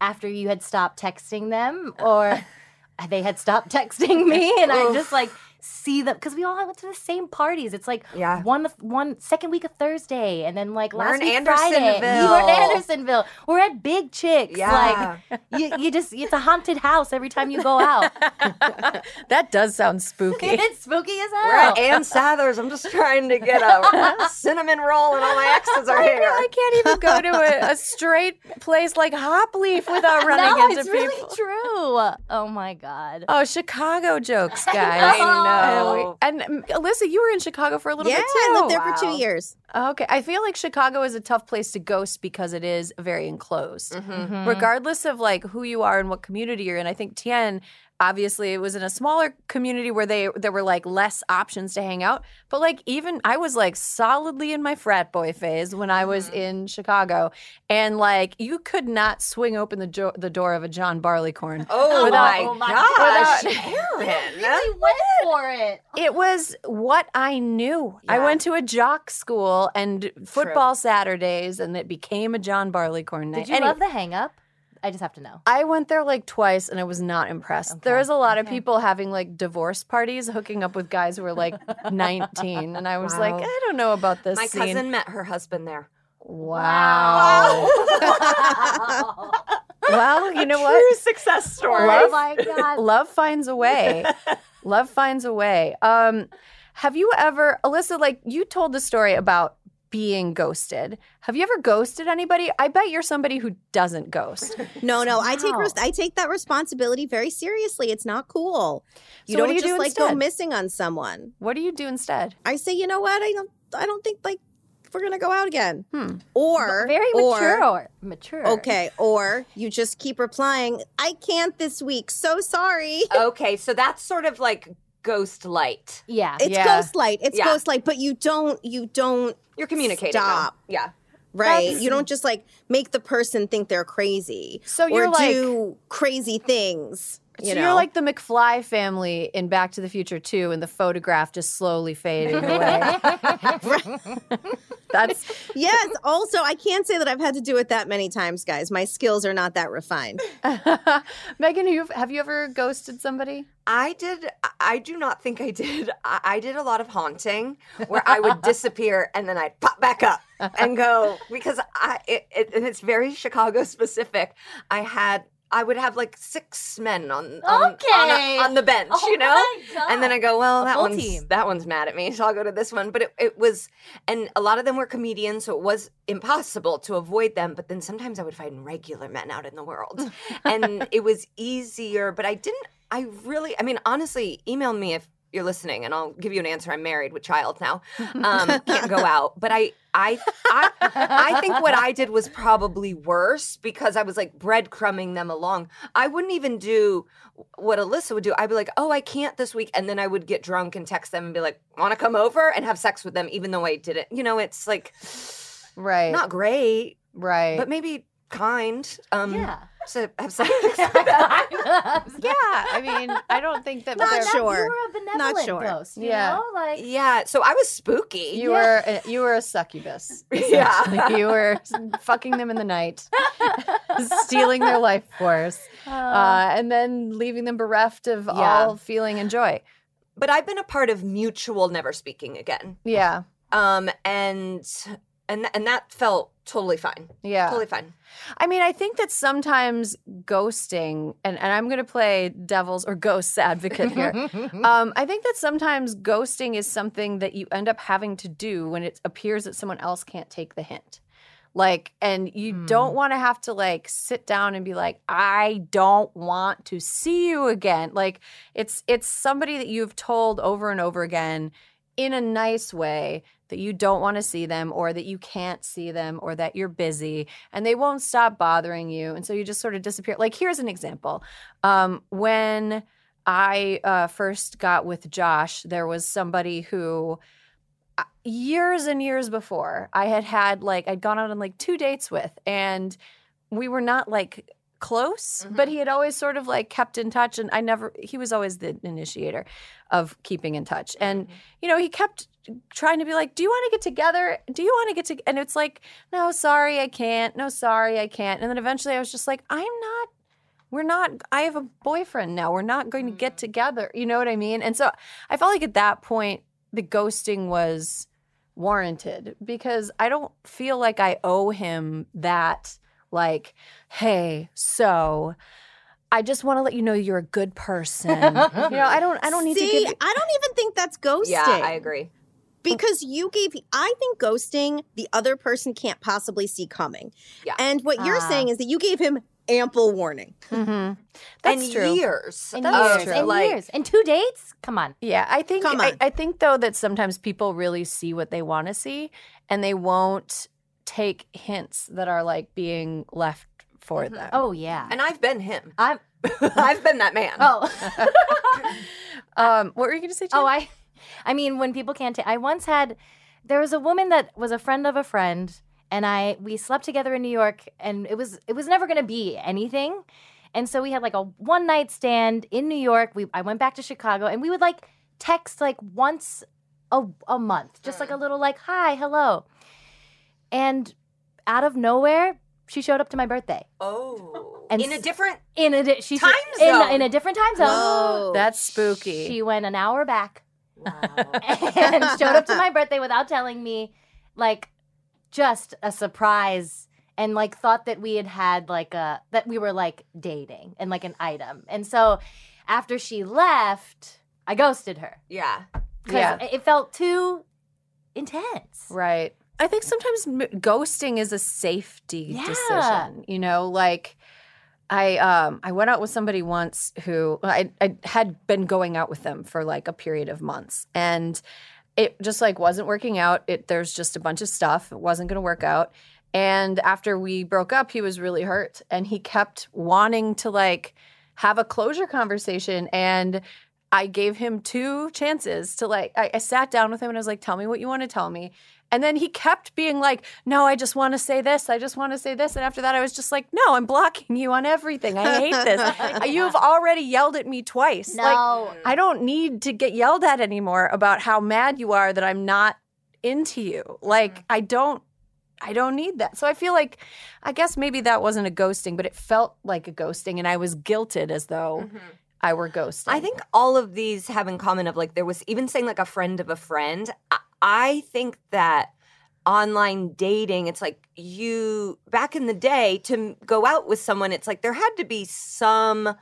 after you had stopped texting them or they had stopped texting me, and I just like see them because we all went to the same parties. It's like Yeah. one one second week of Thursday, and then like We're last in week Friday. Andersonville. We're in Andersonville. We're at Big Chicks. Yeah. Like you, you just it's a haunted house every time you go out. that does sound spooky. it's spooky as We're hell. at Ann Sather's. I'm just trying to get a cinnamon roll, and all my exes are here. I can't even go to a, a straight place like Hopleaf without running no, into it's people. really true. Oh my god. Oh, Chicago jokes, I guys. know. Oh. And, we- and, um, Alyssa, you were in Chicago for a little yeah, bit too. I lived there for two years. Okay, I feel like Chicago is a tough place to ghost because it is very enclosed. Mhm. Regardless of like who you are and what community you're in, I think Tien obviously it was in a smaller community where they there were like less options to hang out. But like even I was like solidly in my frat boy phase when I was mm-hmm. in Chicago, and like you could not swing open the jo- the door of a John Barleycorn. Oh, Without- my oh my gosh, God. Erin. really went for it. It was what I knew. I went to a jock school and football Saturdays, and it became a John Barleycorn night. Did you Anyway, love the Hangge-Uppe? I just have to know. I went there like twice and I was not impressed. There was a lot of people having like divorce parties, hooking up with guys who were like 19. And I was like, I don't know about this My scene. cousin met her husband there. Wow. well, you know what? True success story. Love- oh my god. Love finds a way. Love finds a way. Um, have you ever, Alyssa, like you told the story about being ghosted. Have you ever ghosted anybody? I bet you're somebody who doesn't ghost. No, no, I take res- I take that responsibility very seriously. It's not cool. You So don't do you just do like go missing on someone. What do you do instead? I say, you know what? I don't I don't think like we're gonna go out again. Hmm. Or Very mature. Or, mature. Okay, or you just keep replying, I can't this week. So sorry. Okay, so that's sort of like ghost light. Yeah. It's Yeah. ghost light. It's Yeah. ghost light, but you don't you don't You're communicating. though. Stop. Yeah. right. That's- You don't just like make the person think they're crazy. So you're like do crazy things. You so know? you're like the McFly family in Back to the Future 2 and the photograph just slowly fading away. That's Yes. Also, I can't say that I've had to do it that many times, guys. My skills are not that refined. Megan, you have you ever ghosted somebody? I did. I- I do not think I did. I, I did a lot of haunting where I would disappear and then I'd pop back up and go because I it, it, and it's very Chicago specific. I had I would have like six men on on, on, a, on the bench, Oh you know. And then I go, well, that one's team. that one's mad at me, so I'll go to this one. But it, it was, and a lot of them were comedians, so it was impossible to avoid them. But then sometimes I would find regular men out in the world, and it was easier. But I didn't. I really, I mean, honestly, email me if you're listening, and I'll give you an answer. I'm married with child now, um, can't go out. But I, I, I, I think what I did was probably worse because I was like breadcrumbing them along. I wouldn't even do what Alyssa would do. I'd be like, "Oh, I can't this week," and then I would get drunk and text them and be like, "Want to come over and have sex with them?" Even though I didn't. You know, it's like Right. not great, right. but maybe kind. Um, Yeah. To have sex. yeah, I mean, I don't think that Not they're- sure. You were a benevolent sure. ghost. You Yeah. know? Like, yeah. So I was spooky. You were a, you were a succubus. Yeah. essentially. you were fucking them in the night, stealing their life force, uh, and then leaving them bereft of Yeah. all feeling and joy. but I've been a part of mutual never speaking again. Yeah, Um, and and and that felt totally fine. yeah. Totally fine. I mean, I think that sometimes ghosting, and, and I'm going to play devil's or ghosts advocate here. um, I think that sometimes ghosting is something that you end up having to do when it appears that someone else can't take the hint. Like, and you Hmm. don't want to have to like sit down and be like, I don't want to see you again. Like, it's it's somebody that you've told over and over again in a nice way that you don't want to see them or that you can't see them or that you're busy and they won't stop bothering you and so you just sort of disappear. Like here's an example. Um, when i uh, first got with josh there was somebody who uh, years and years before i had had like i'd gone out on like two dates with and we were not like close but mm-hmm. he had always sort of like kept in touch and i never he was always the initiator of keeping in touch. And mm-hmm. you know he kept trying to be like do you want to get together? Do you want to get to and it's like no sorry i can't. No sorry i can't. And then eventually i was just like i'm not we're not i have a boyfriend now. We're not going to get mm. together. You know what i mean? And so i felt like at that point the ghosting was warranted because i don't feel like i owe him that like hey so i just want to let you know you're a good person you know i don't i don't need See, to give you I don't even think that's ghosting. Yeah, I agree. because you gave i think ghosting the other person can't possibly see coming Yeah. and what you're Ah. saying is that you gave him ample warning. Mm-hmm. That's and true. years. And of, years, true. and like, years, and two dates. Come on. Yeah, I think Come I, on. I think though that sometimes people really see what they want to see, and they won't take hints that are like being left for Mhm. them. Oh yeah. And I've been him. I'm. I've been that man. Oh. um, what were you going to say? Jen? Oh, I, I mean, when people can't take, I once had, there was a woman that was a friend of a friend, and I we slept together in New York, and it was it was never gonna be anything, and so we had like a one night stand in New York. We I went back to Chicago, and we would like text like once a a month, just like a little like hi, hello, and out of nowhere. She showed up to my birthday Oh. And in a different in a di- she Time in, zone. in a different time zone. Whoa. That's spooky. She went an hour back Wow. and showed up to my birthday without telling me, like, just a surprise, and like thought that we had had like a that we were like dating and like an item. And so after she left, I ghosted her yeah. because Yeah. it felt too intense. Right. I think sometimes m- ghosting is a safety Yeah. decision. You know, like I um I went out with somebody once who I I had been going out with them for like a period of months and it just like wasn't working out. It there's just a bunch of stuff. It wasn't going to work out. And after we broke up, he was really hurt and he kept wanting to like have a closure conversation and I gave him two chances to like I, I sat down with him and I was like, tell me what you want to tell me. And then he kept being like, No, I just want to say this. I just want to say this. And after that, I was just like, No, I'm blocking you on everything. I hate this. Uh, you've already yelled at me twice. Like, I don't need to get yelled at anymore about how mad you are that I'm not into you. Like, mm. I don't. I don't need that. So I feel like, I guess maybe that wasn't a ghosting, but it felt like a ghosting, and I was guilted as though mm-hmm. I were ghosting. I think all of these have in common of like there was even saying like a friend of a friend. I, I think that online dating, it's like you back in the day to go out with someone, it's like there had to be some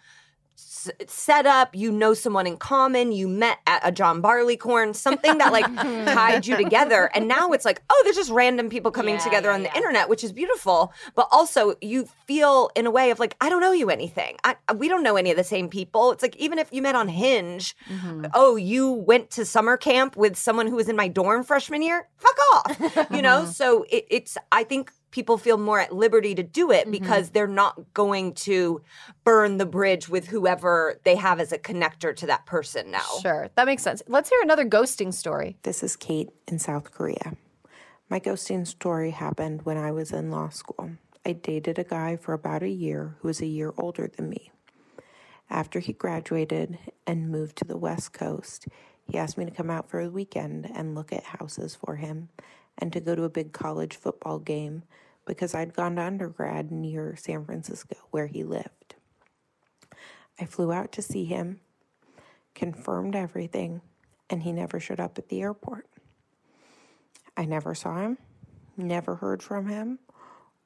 s- setup. You know someone in common. You met at a John Barleycorn, something that like tied you together. And now it's like, oh, there's just random people coming Yeah, together yeah, on the yeah. internet, which is beautiful. But also, you feel in a way of like, I don't know you anything. I, we don't know any of the same people. It's like even if you met on Hinge, Mm-hmm. oh, you went to summer camp with someone who was in my dorm freshman year. Fuck off, you know. So it, it's. I think people feel more at liberty to do it mm-hmm. because they're not going to burn the bridge with whoever they have as a connector to that person now. Sure, that makes sense. Let's hear another ghosting story. This is Kate in South Korea. My ghosting story happened when I was in law school. I dated a guy for about a year who was a year older than me. After he graduated and moved to the West Coast, he asked me to come out for a weekend and look at houses for him and to go to a big college football game because I'd gone to undergrad near San Francisco where he lived. I flew out to see him, confirmed everything, and he never showed up at the airport. I never saw him, never heard from him,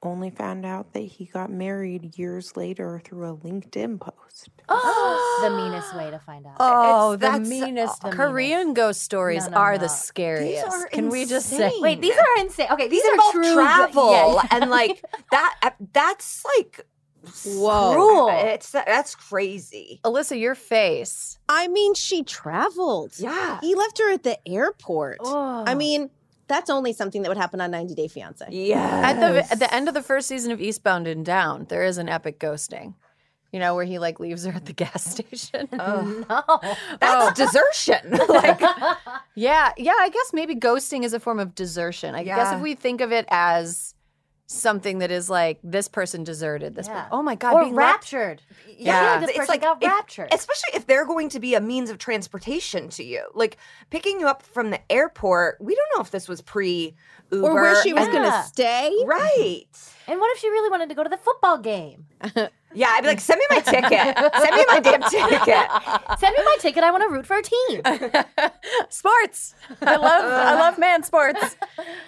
only found out that he got married years later through a LinkedIn post. Oh, the meanest way to find out. Oh, It's- the that's- meanest the Korean ghost stories No, no, are no. the scariest. are Can we just say? Wait, these are insane. Okay, These these, involve are true travel yeah. and like that. Uh, that's like Whoa. Cruel. It's that's crazy. Alyssa, your face. I mean, she traveled. Yeah. He left her at the airport. Oh. I mean, that's only something that would happen on 90 Day Fiance. Yeah. At the at the end of the first season of Eastbound and Down, there is an epic ghosting. You know, where he like leaves her at the gas station. Oh no. That's oh. desertion. like Yeah, yeah. I guess maybe ghosting is a form of desertion. I guess if we think of it as something that is like this person deserted this. Yeah. per- oh my god, or being left- raptured. Yeah. Like this It's person like got if- raptured. especially if they're going to be a means of transportation to you. Like picking you up from the airport, we don't know if this was pre Uber. Or where she was Yeah. going to stay. Right. and what if she really wanted to go to the football game? Yeah, I'd be like, send me my ticket. send me my damn ticket. Send me my ticket. I want to root for a team. sports. I love I love man sports.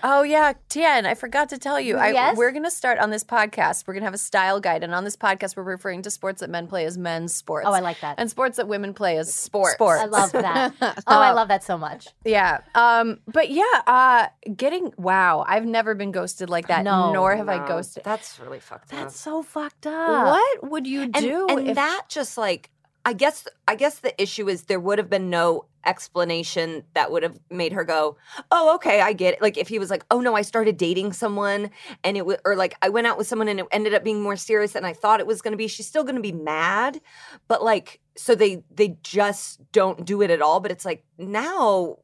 Oh yeah, Tien, I forgot to tell you. I, Yes? we're gonna start on this podcast. We're gonna have a style guide, and on this podcast, we're referring to sports that men play as men's sports. Oh, I like that. And sports that women play as Sports. Sports. I love that. Oh, I love that so much. Yeah. Um. But yeah. Uh. Getting wow. I've never been ghosted like that. No, Nor have I ghosted. That's really fucked up. That's so fucked up. what would you and, do? and if- that just like i guess i guess the issue is there would have been no explanation that would have made her go oh okay i get it like if he was like oh no i started dating someone and it was or like i went out with someone and it ended up being more serious than i thought it was going to be she's still going to be mad but like so they they just don't do it at all but it's like now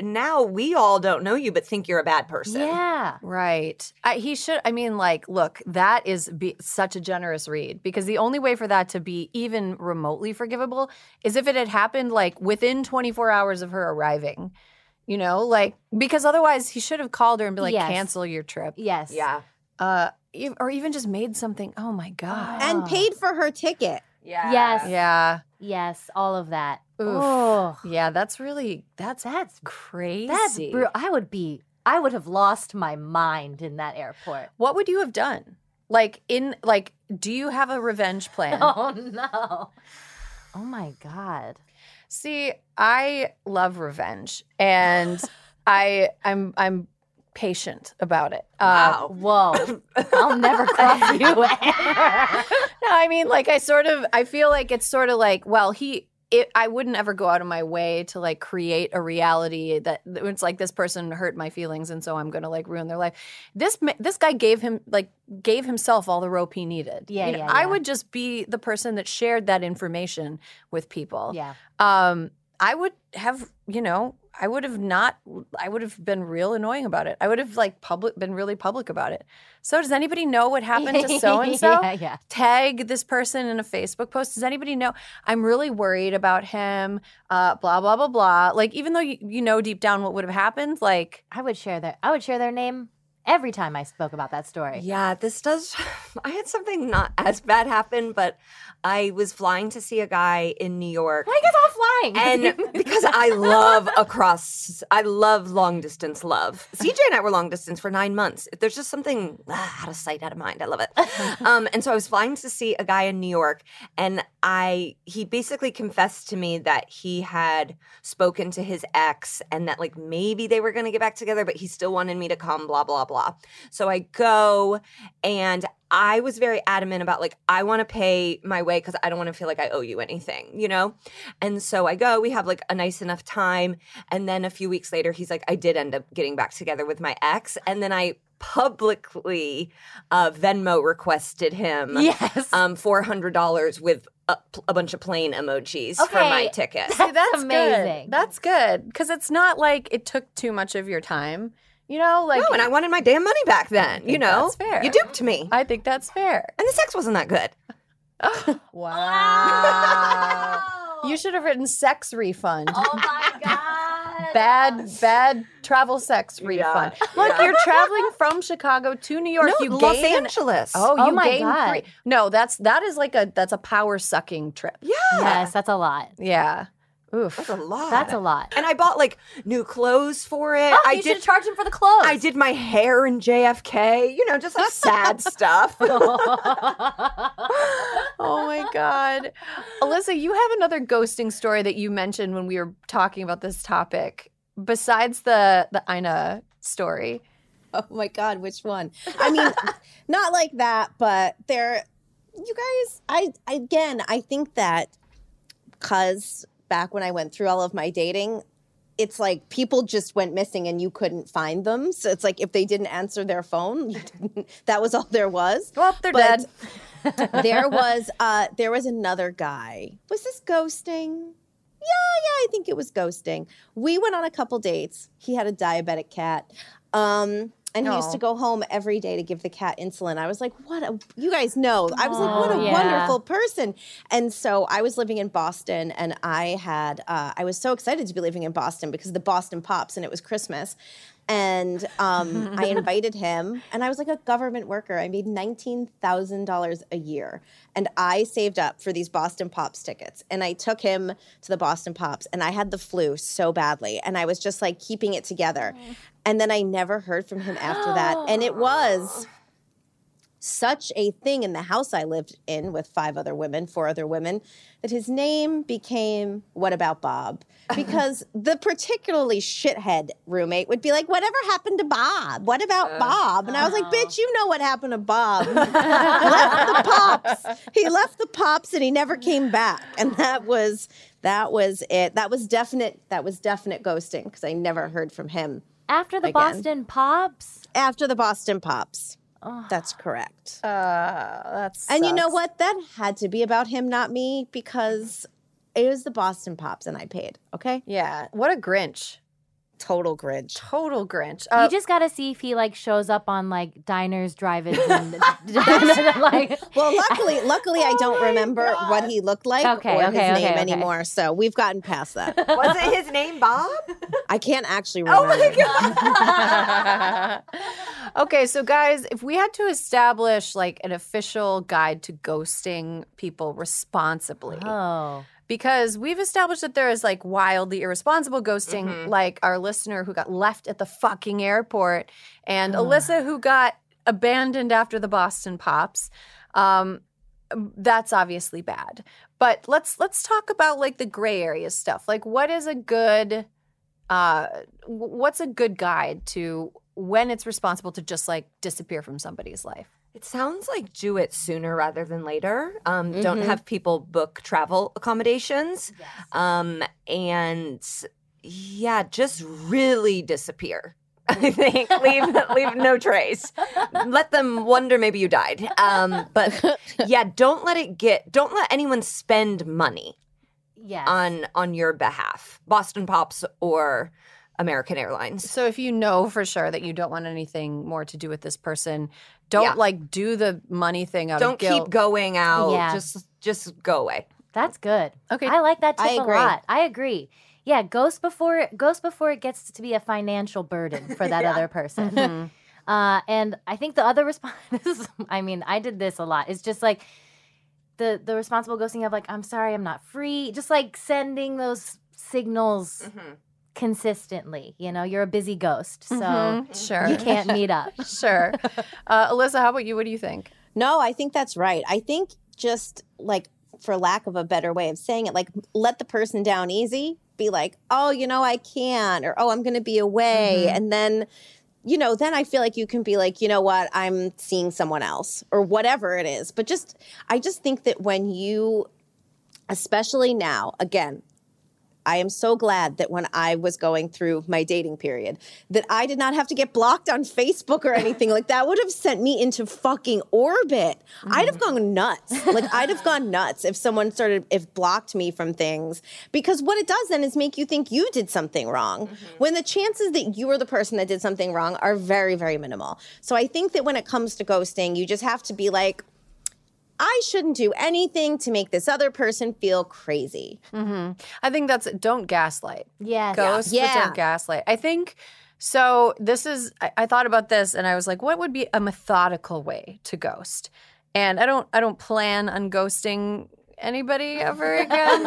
now we all don't know you but think you're a bad person Yeah. Right. I, he should. I mean, like, look, that is be, such a generous read because the only way for that to be even remotely forgivable is if it had happened like within 24 hours of her arriving. You know, like because otherwise he should have called her and be like, Yes. cancel your trip. Yes. yeah Uh, e- or even just made something. Oh my god. and paid for her ticket. Yeah Yes. yeah. Yes. All of that. Oof. Oh, Yeah. That's really that's that's crazy. that's. I would be. I would have lost my mind in that airport. What would you have done? Like in like, do you have a revenge plan? Oh no. Oh my god. See, I love revenge, and I I'm I'm patient about it. Uh, wow Whoa. I'll never cross you no, I mean, like I sort of I feel like it's sort of like, well, he. It, I wouldn't ever go out of my way to like create a reality that it's like this person hurt my feelings and so I'm going to like ruin their life. This this guy gave him like gave himself all the rope he needed. Yeah, You know, yeah, I yeah. would just be the person that shared that information with people. Yeah. um i would have you know i would have not i would have been real annoying about it. I would have like public been really public about it. So does anybody know what happened to so and so Yeah, yeah. tag this person in a facebook post. Does anybody know? I'm really worried about him uh blah blah blah blah. Like even though you, you know deep down what would have happened like I would share their. I would share their name every time I spoke about that story. Yeah, this does. I had something not as bad happen, but I was flying to see a guy in New York. I guess all flying. And because I love across, I love long distance love. CJ and I were long distance for nine months. There's just something ah, out of sight, out of mind. I love it. Um, and so I was flying to see a guy in New York, and I he basically confessed to me that he had spoken to his ex, and that like maybe they were going to get back together, but he still wanted me to come. Blah blah blah. So I go, and I was very adamant about like I want to pay my way because I don't want to feel like I owe you anything, you know. And so I go, we have like a nice enough time. And then a few weeks later, he's like, I did end up getting back together with my ex. And then I publicly uh, Venmo requested him yes. um, $400 with a, a bunch of plane emojis for my Okay. ticket. see, that's amazing. good that's good because it's not like it took too much of your time you know like no, and I wanted my damn money back then. You know, that's fair. you duped me, I think that's fair and the sex wasn't that good. Wow. You should have written sex refund. oh my god. Bad, bad travel sex refund. Look, yeah. you're traveling from Chicago to New York. No, you Los gain, Angeles. Oh, Oh you my gain God. three- No, that's that is like a that's a power sucking trip. yeah, Yes, that's a lot. Yeah. Oof. that's a lot. That's a lot. And I bought like new clothes for it. Oh, I you should did. have charged him for the clothes. I did my hair in JFK. You know, just like sad stuff. Oh my god. Alyssa, you have another ghosting story that you mentioned when we were talking about this topic. Besides the the Ina story. Oh my god, which one? I mean, not like that, but there you guys, I again, I think that cuz back when I went through all of my dating, it's like people just went missing and you couldn't find them. So it's like if they didn't answer their phone, that was all there was. Well, they're But dead. there was uh there was another guy. Was this ghosting? Yeah, yeah, I think it was ghosting. We went on a couple dates. He had a diabetic cat. Um and he used to go home every day to give the cat insulin. I was like, what a, you guys know. I was like, what a Oh, yeah. wonderful person. And so I was living in Boston and I had, uh, I was so excited to be living in Boston because of the Boston Pops and it was Christmas. And um, I invited him, and I was like a government worker. I made $19,000 a year. And I saved up for these Boston Pops tickets. And I took him to the Boston Pops, and I had the flu so badly. And I was just like keeping it together. And then I never heard from him after that. And it was such a thing in the house I lived in with five other women, four other women, that his name became What About Bob? Because the particularly shithead roommate would be like, Whatever happened to Bob? What about uh, Bob? And I was like, uh-huh. Bitch, you know what happened to Bob. He left the pops. He left the pops and he never came back. And that was that was it. That was definite that was definite ghosting because I never heard from him After the Again. Boston Pops. after the Boston Pops. That's correct. Uh, that's And you know what? That had to be about him, not me, because it was the Boston Pops and I paid. Okay. Yeah. What a Grinch. Total Grinch. Total Grinch. Uh, you just gotta see if he like shows up on like diners, drive-ins, and like. Well, luckily, luckily, I don't remember what he looked like Okay, or okay, his okay, name okay. anymore. So we've gotten past that. Was it his name Bob? I can't actually remember. Oh my god. okay, so guys, if we had to establish like an official guide to ghosting people responsibly, Oh. Because we've established that there is like wildly irresponsible ghosting, Mhm. like our listener who got left at the fucking airport, and Alyssa who got abandoned after the Boston Pops. Um, that's obviously bad. But let's let's talk about like the gray area stuff. Like, what is a good, uh, what's a good guide to when it's responsible to just like disappear from somebody's life? It sounds like do it sooner rather than later. Um, Don't Mhm. have people book travel accommodations. Um, and yeah, just really disappear. I think leave leave no trace. Let them wonder maybe you died. Um, but yeah, don't let it get. Don't let anyone spend money Yes. on on your behalf. Boston Pops or American Airlines. So if you know for sure that you don't want anything more to do with this person, don't Yeah. like do the money thing out Don't keep going out. Yeah. Just just go away. That's good. Okay. I like that tip I agree. a lot. I agree. Yeah, ghost before ghost before it gets to be a financial burden for that other person. Mhm. Uh, and I think the other response, is, I mean, I did this a lot. It's just like the the responsible ghosting of like, I'm sorry, I'm not free. Just like sending those signals consistently. You know, you're a busy ghost, so Mhm. sure, you can't meet up. sure. Uh, Alyssa, how about you? What do you think? No, I think that's right. I think just like for lack of a better way of saying it, like let the person down easy. Be like, oh, you know, I can't, or oh, I'm going to be away, Mhm. and then, you know, then I feel like you can be like, you know what, I'm seeing someone else, or whatever it is. But just, I just think that when you, especially now, again. I am so glad that when I was going through my dating period, that I did not have to get blocked on Facebook or anything like that. Would have sent me into fucking orbit. I'd have mm-hmm. gone nuts. Like I'd have gone nuts if someone started if blocked me from things because what it does then is make you think you did something wrong mm-hmm. when the chances that you are the person that did something wrong are very very minimal. So I think that when it comes to ghosting, you just have to be like I shouldn't do anything to make this other person feel crazy. hmm I think that's don't gaslight. Yes. Ghost, Yeah. but don't gaslight. I think so. This is. I, I thought about this, and I was like, what would be a methodical way to ghost? And I don't. I don't plan on ghosting anybody ever again.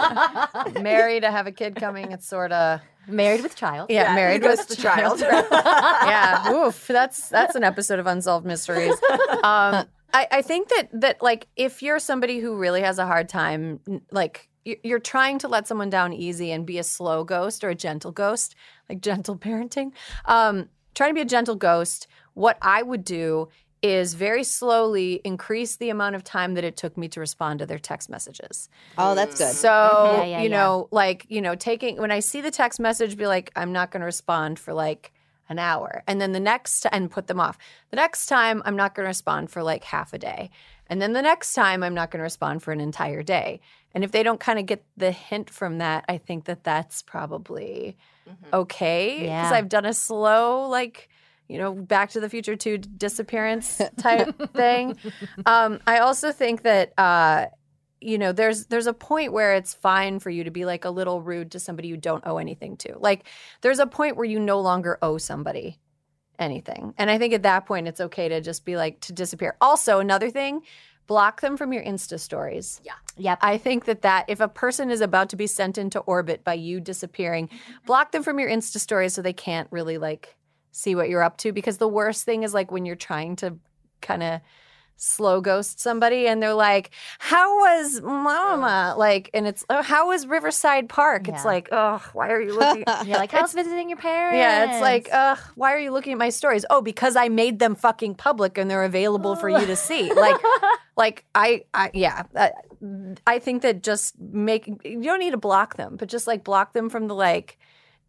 Married, I have a kid coming. It's sort of Married with child. yeah, married with ghost the child. yeah, oof. That's that's an episode of Unsolved Mysteries. Um, I, I think that that like if you're somebody who really has a hard time, like you're trying to let someone down easy and be a slow ghost or a gentle ghost, like gentle parenting. Um, trying to be a gentle ghost. What I would do is very slowly increase the amount of time that it took me to respond to their text messages. Oh, that's good. So, Yeah, yeah, you yeah. know, like, you know, taking when I see the text message, be like, I'm not going to respond for like an hour. And then the next, and put them off. The next time, I'm not going to respond for like half a day. And then the next time, I'm not going to respond for an entire day. And if they don't kind of get the hint from that, I think that that's probably okay. Because Yeah. I've done a slow, like, you know, Back to the Future 2 disappearance type thing. Um, I also think that, uh, you know, there's there's a point where it's fine for you to be like a little rude to somebody you don't owe anything to. Like, there's a point where you no longer owe somebody anything. And I think at that point it's okay to just be like to disappear. Also, another thing, block them from your Insta stories. Yeah. Yep. I think that that if a person is about to be sent into orbit by you disappearing, block them from your Insta stories so they can't really like see what you're up to because the worst thing is like when you're trying to kind of slow ghost somebody and they're like, "How was mama?" like and it's, oh, "How was Riverside Park?" It's Yeah. like, "Oh, why are you looking You're like, how's visiting your parents? Yeah, it's like, ugh, why are you looking at my stories? Oh, because I made them fucking public and they're available for you to see. Like, like I, I yeah, I, I think that just make you don't need to block them, but just like block them from the like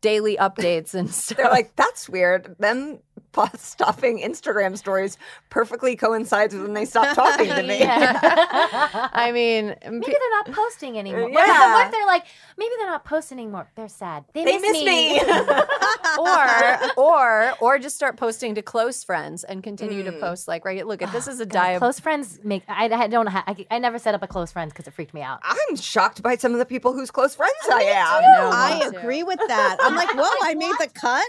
daily updates and stuff. They're like, that's weird. Them po- stopping Instagram stories perfectly coincides with when they stop talking to me. I mean, Maybe they're not posting anymore. What if- What if they're like, maybe they're not posting anymore? They're sad. They, They miss, miss me. or or or just start posting to close friends and continue to hmm. post like right. Look, this is a diet. Close friends make. I, I don't. Ha- I, I never set up a close friends because it freaked me out. I'm shocked by some of the people whose close friends I am. No, I me too. agree with that. I'm like, whoa, I made the cut.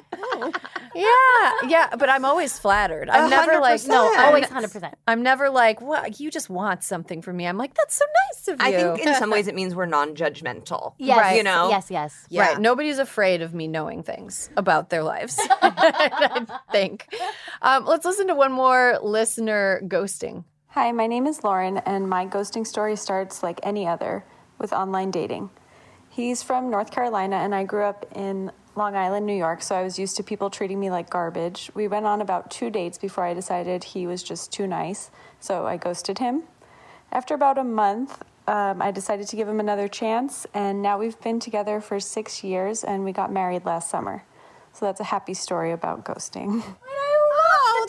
Yeah, yeah, but I'm always flattered. I'm A never like no, Always hundred percent. I'm never like, well, you just want something from me. I'm like, that's so nice of you. I think in some ways it means we're non-judgmental. Yes. Right. You know? Yes. Yes. Yeah. Right. Nobody's afraid of me knowing things about their lives. I think. Um, let's listen to one more listener ghosting. Hi, my name is Lauren, and my ghosting story starts like any other with online dating. He's from North Carolina, and I grew up in Long Island, New York, so I was used to people treating me like garbage. We went on about two dates before I decided he was just too nice, so I ghosted him. After about a month, um, I decided to give him another chance, and now we've been together for six years, and we got married last summer. So that's a happy story about ghosting.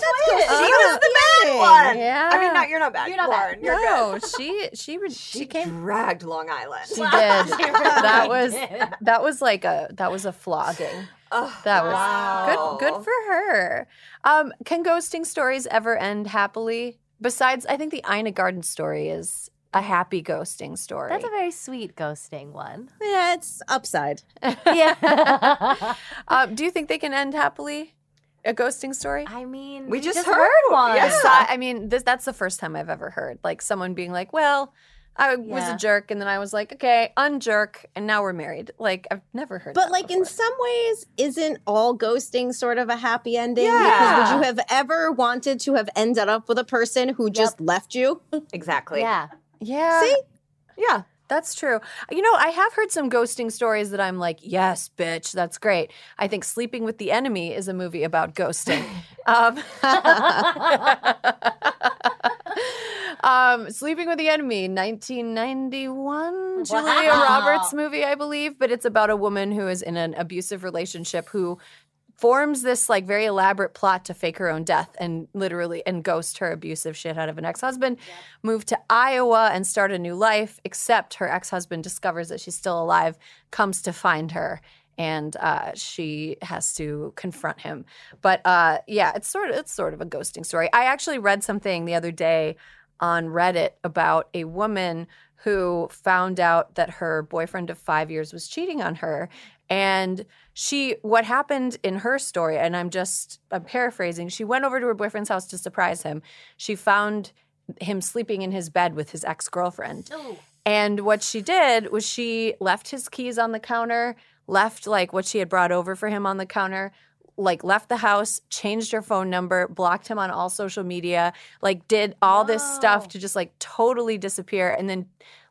Oh, that's good. She was the bad one. Yeah. I mean, not you're not bad. You're not Lauren. bad. You're good. No, she she re- she came. Dragged Long Island. She did. that was that was like a that was a flogging. that was wow. good. Good for her. Um, can ghosting stories ever end happily? Besides, I think the Ina Garten story is a happy ghosting story. That's a very sweet ghosting one. Yeah, it's upside. Yeah. Um, do you think they can end happily? A ghosting story? I mean, We just heard, heard one. Yeah. Besi- I mean, this, that's the first time I've ever heard like someone being like, "Well, I was a jerk," and then I was like, "Okay, unjerk," and now we're married. Like I've never heard. But that like in some ways, isn't all ghosting sort of a happy ending? Yeah. Because would you have ever wanted to have ended up with a person who just left you? Exactly. Yeah. yeah, See? Yeah. That's true. You know, I have heard some ghosting stories that I'm like, yes, bitch, that's great. I think Sleeping with the Enemy is a movie about ghosting. um, um, Sleeping with the Enemy, 1991, Julia Roberts movie, I believe, but it's about a woman who is in an abusive relationship who forms this like very elaborate plot to fake her own death and literally and ghost her abusive shit out of an ex-husband move to iowa and start a new life except her ex-husband discovers that she's still alive comes to find her and uh, she has to confront him. But uh, yeah it's sort of it's sort of a ghosting story. I actually read something the other day on reddit about a woman who found out that her boyfriend of five years was cheating on her. And she what happened in her story and i'm just i'm paraphrasing she went over to her boyfriend's house to surprise him. She found him sleeping in his bed with his ex-girlfriend. And what she did was she left his keys on the counter left like what she had brought over for him on the counter like left the house changed her phone number blocked him on all social media like did all this stuff to just like totally disappear and then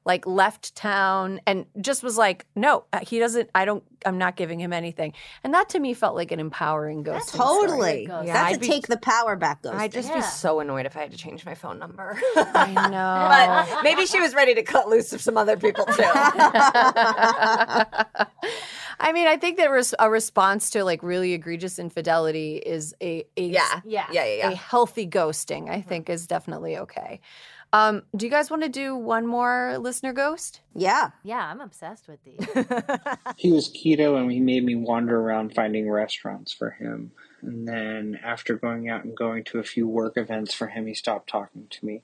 like left town and just was like no uh, he doesn't i don't i'm not giving him anything and that to me felt like an empowering ghost Totally. Ghost. Yeah, That's I'd a be- take the power back ghost. I'd just Yeah. be so annoyed if I had to change my phone number. i know but maybe she was ready to cut loose of some other people too. I mean, I think that res- a response to like really egregious infidelity is a, a yeah. Yeah. Yeah. Yeah. a healthy ghosting. I think is definitely okay. Um, do you guys want to do one more listener ghost? yeah. Yeah, I'm obsessed with these. He was keto and he made me wander around finding restaurants for him. And then after going out and going to a few work events for him, he stopped talking to me.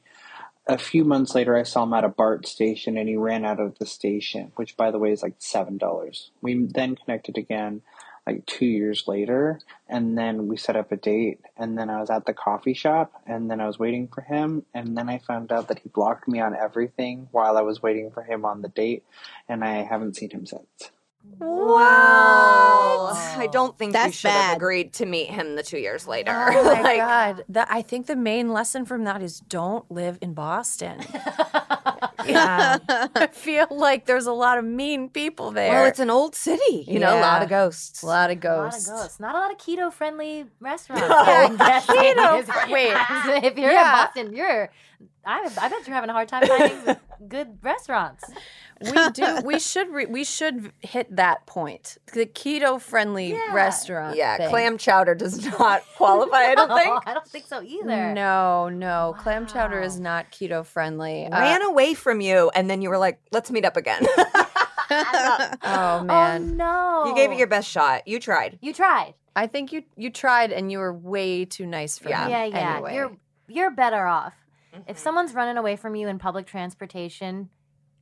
A few months later, I saw him at a BART station and he ran out of the station, which by the way is like $7. We then connected again. Like two years later. And then we set up a date. And then I was at the coffee shop and then I was waiting for him. And then I found out that he blocked me on everything while I was waiting for him on the date. And I haven't seen him since. Wow. I don't think you That's should have bad. agreed to meet him the two years later. Oh my Like, god! That I think the main lesson from that is don't live in Boston. Yeah. I feel like there's a lot of mean people there. Well, it's an old city, you know, a lot of ghosts. a lot of A lot ghosts. of ghosts. Not a lot of keto friendly restaurants. No. I'm guessing. Keto- wait. if you're Yeah. in Boston, you're. I, I bet you're having a hard time finding good restaurants. We do. We should. Re, we should hit that point. The keto friendly Yeah. restaurant. yeah, thing. clam chowder does not qualify, I don't No, think. I don't think so either. No, no. Clam chowder is not keto friendly. Uh, Ran away from you, and then you were like, let's meet up again. oh man! Oh man. no! you gave it your best shot. You tried. You tried. I think you you tried and you were way too nice for Yeah. him. yeah, yeah. Anyway. You're you're better off Mm-hmm. if someone's running away from you in public transportation.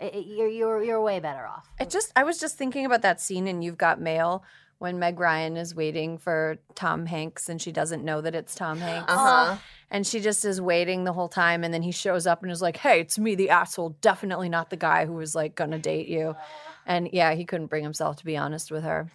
I i- you're you're you're way better off. I just I was just thinking about that scene in You've Got Mail when Meg Ryan is waiting for Tom Hanks and she doesn't know that it's Tom Hanks. Uh-huh. And she just is waiting the whole time and then he shows up and is like, "Hey, it's me, the asshole. Definitely not the guy who was like gonna date you." And yeah, he couldn't bring himself to be honest with her.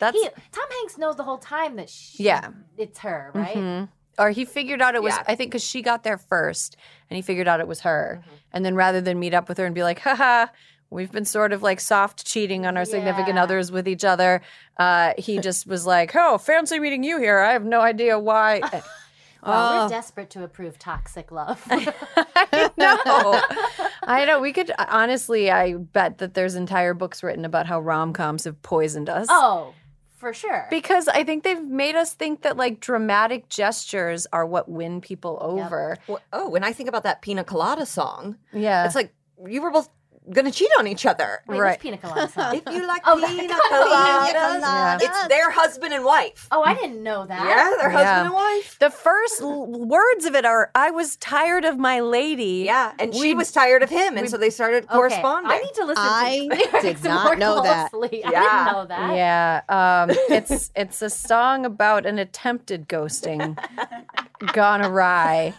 That's He, Tom Hanks knows the whole time that she, Yeah. it's her, right? Mhm. Or he figured out it was, Yeah. I think, because she got there first and he figured out it was her. Mm-hmm. And then rather than meet up with her and be like, haha, we've been sort of like soft cheating on our significant Yeah. others with each other, uh, he just was like, oh, fancy meeting you here. I have no idea why. Well, Oh. we're desperate to approve toxic love. I know. I know. We could, honestly, I bet that there's entire books written about how rom coms have poisoned us. oh, for sure. Because I think they've made us think that like dramatic gestures are what win people over. Well, oh, when I think about that pina colada song, Yeah. it's like you were both gonna cheat on each other. Wait, right. pina colada song? If you like Oh, pina that- coladas, Yeah. it's their husband and wife. oh, I didn't know that. Yeah, their Yeah. husband and wife. The first l- words of it are, "I was tired of my lady." Yeah, and she was tired of him, and we- so they started Okay, corresponding. I need to listen I to lyrics did more not know that. closely. I Yeah. didn't know that. Yeah, um, it's it's a song about an attempted ghosting gone awry.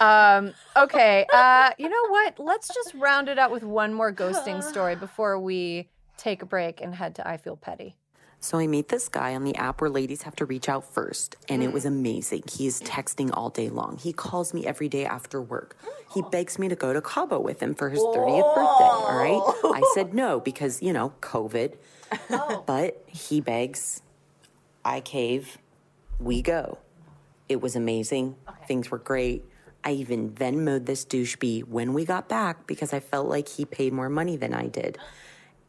Um, okay, uh, you know what? Let's just round it out with one more ghosting story before we take a break and head to I Feel Petty. So I meet this guy on the app where ladies have to reach out first, and it was amazing. He is texting all day long. He calls me every day after work. He begs me to go to Cabo with him for his 30th birthday, all right? I said no because, you know, COVID. But he begs, I cave, we go. It was amazing. Things were great. I even Venmoed this douchebag when we got back because I felt like he paid more money than I did.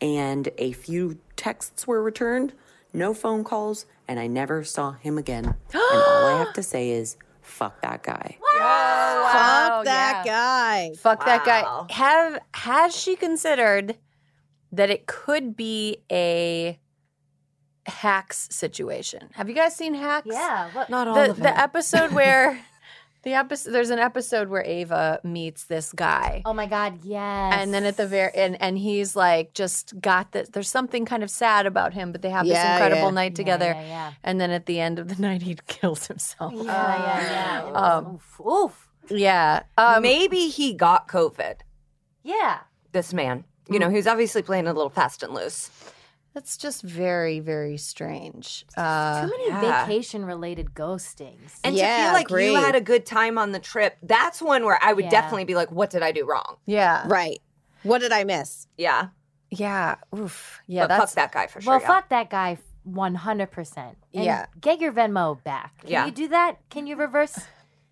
And a few texts were returned, no phone calls, and I never saw him again. and all I have to say is, fuck that guy. Fuck that yeah. guy. Fuck that guy. Have has she considered that it could be a hacks situation? Have you guys seen hacks? Yeah. What? Not all the, of the it. episode where the episode there's an episode where Ava meets this guy. Oh my God. Yes. And then at the very and and he's like just got this. There's something kind of sad about him, but they have this Yeah, incredible yeah. night together. Yeah. Yeah. And then at the end of the night, he kills himself. Yeah. Yeah. yeah. It was- Um, oof. Oof. Yeah. Um, Maybe he got COVID. Yeah. This man, you know, he's obviously playing a little fast and loose. That's just very very strange. Uh, Too many yeah. vacation related ghostings. And to feel like you had a good time on the trip, that's one where I would Yeah. definitely be like, "What did I do wrong?" yeah. Right. What did I miss? Yeah, Yeah. Oof. Yeah. but fuck that guy for sure. well, yeah. fuck that guy 100%. And Yeah. Get your Venmo back. Can Yeah. you do that? Can you reverse?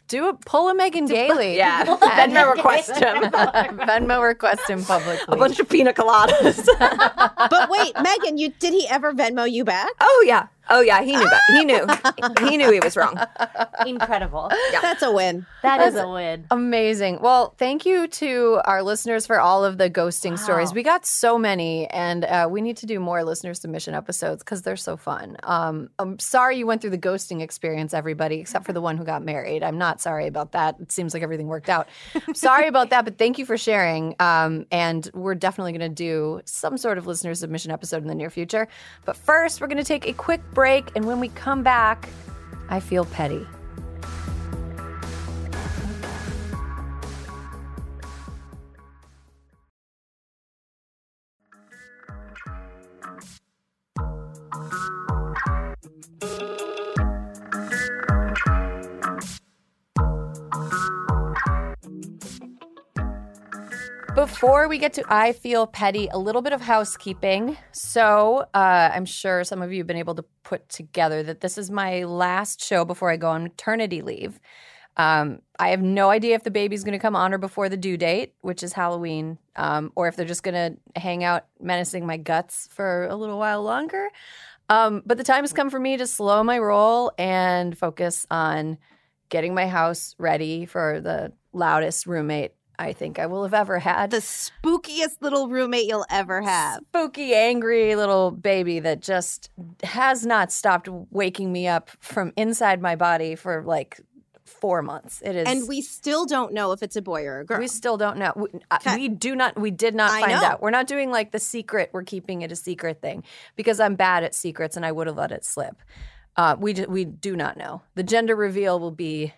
Do it. Pull a Megan Gailey. Yeah, Venmo request him Venmo request him publicly. a bunch of pina coladas. But wait, Megan, you did he ever Venmo you back? oh yeah, Oh yeah, he knew that. He knew. he knew he was wrong. Incredible. That's a win. That is a win. Amazing. Well, thank you to our listeners for all of the ghosting stories. We got so many, and uh, we need to do more listener submission episodes because they're so fun. Um, I'm sorry you went through the ghosting experience, everybody, except for the one who got married. I'm not sorry about that. It seems like everything worked out. sorry about that, but thank you for sharing. Um, and we're definitely going to do some sort of listener submission episode in the near future. But first, we're going to take a quick break, and when we come back, I feel petty. Before we get to I Feel Petty, a little bit of housekeeping. So, uh, I'm sure some of you have been able to put together that this is my last show before I go on maternity leave. Um, I have no idea if the baby's going to come on or before the due date, which is Halloween, um, or if they're just going to hang out menacing my guts for a little while longer. Um, but the time has come for me to slow my roll and focus on getting my house ready for the loudest roommate I think I will have ever had. The spookiest little roommate you'll ever have. spooky, angry little baby that just has not stopped waking me up from inside my body for like four months. It is, And we still don't know if it's a boy or a girl. we still don't know. We, uh, we do not. We did not I find know. out. We're not doing like the secret. We're keeping it a secret thing because I'm bad at secrets and I would have let it slip. Uh, we we do not know. The gender reveal will be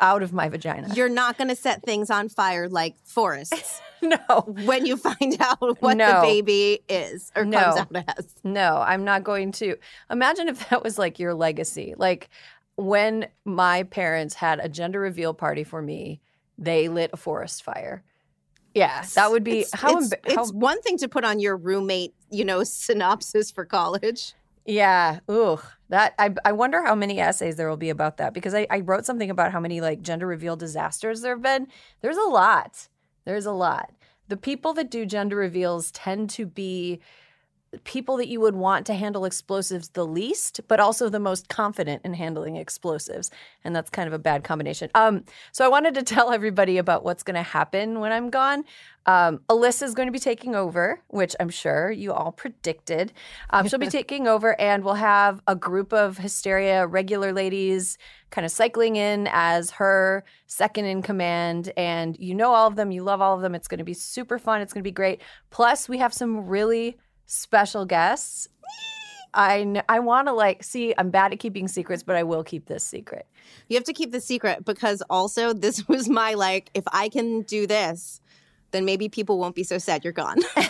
out of my vagina. You're not going to set things on fire like forests no, when you find out what No. the baby is or No. comes out as. No, I'm not going to. Imagine if that was like your legacy. Like when my parents had a gender reveal party for me, they lit a forest fire. Yeah, that would be It's, how, it's, how it's one thing to put on your roommate, you know, synopsis for college. Yeah. Ugh. That I I wonder how many essays there will be about that because I, I wrote something about how many like gender reveal disasters there have been. There's a lot. There's a lot. The people that do gender reveals tend to be people that you would want to handle explosives the least, but also the most confident in handling explosives. And that's kind of a bad combination. Um, so I wanted to tell everybody about what's going to happen when I'm gone. Um, Alyssa is going to be taking over, which I'm sure you all predicted. Um, she'll be taking over, and we'll have a group of Hysteria regular ladies kind of cycling in as her second in command. And you know all of them, you love all of them. It's going to be super fun. It's going to be great. Plus, we have some really special guests. I I want to like see. I'm bad at keeping secrets, but I will keep this secret. You have to keep the secret because also this was my like, if I can do this, then maybe people won't be so sad you're gone.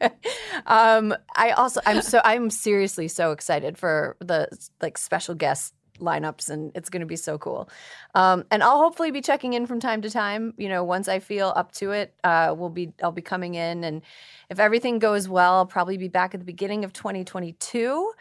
um, I also I'm so I'm seriously so excited for the like special guest lineups and it's going to be so cool. Um, and I'll hopefully be checking in from time to time. You know, once I feel up to it, uh, we'll be I'll be coming in, and if everything goes well, I'll probably be back at the beginning of 2022.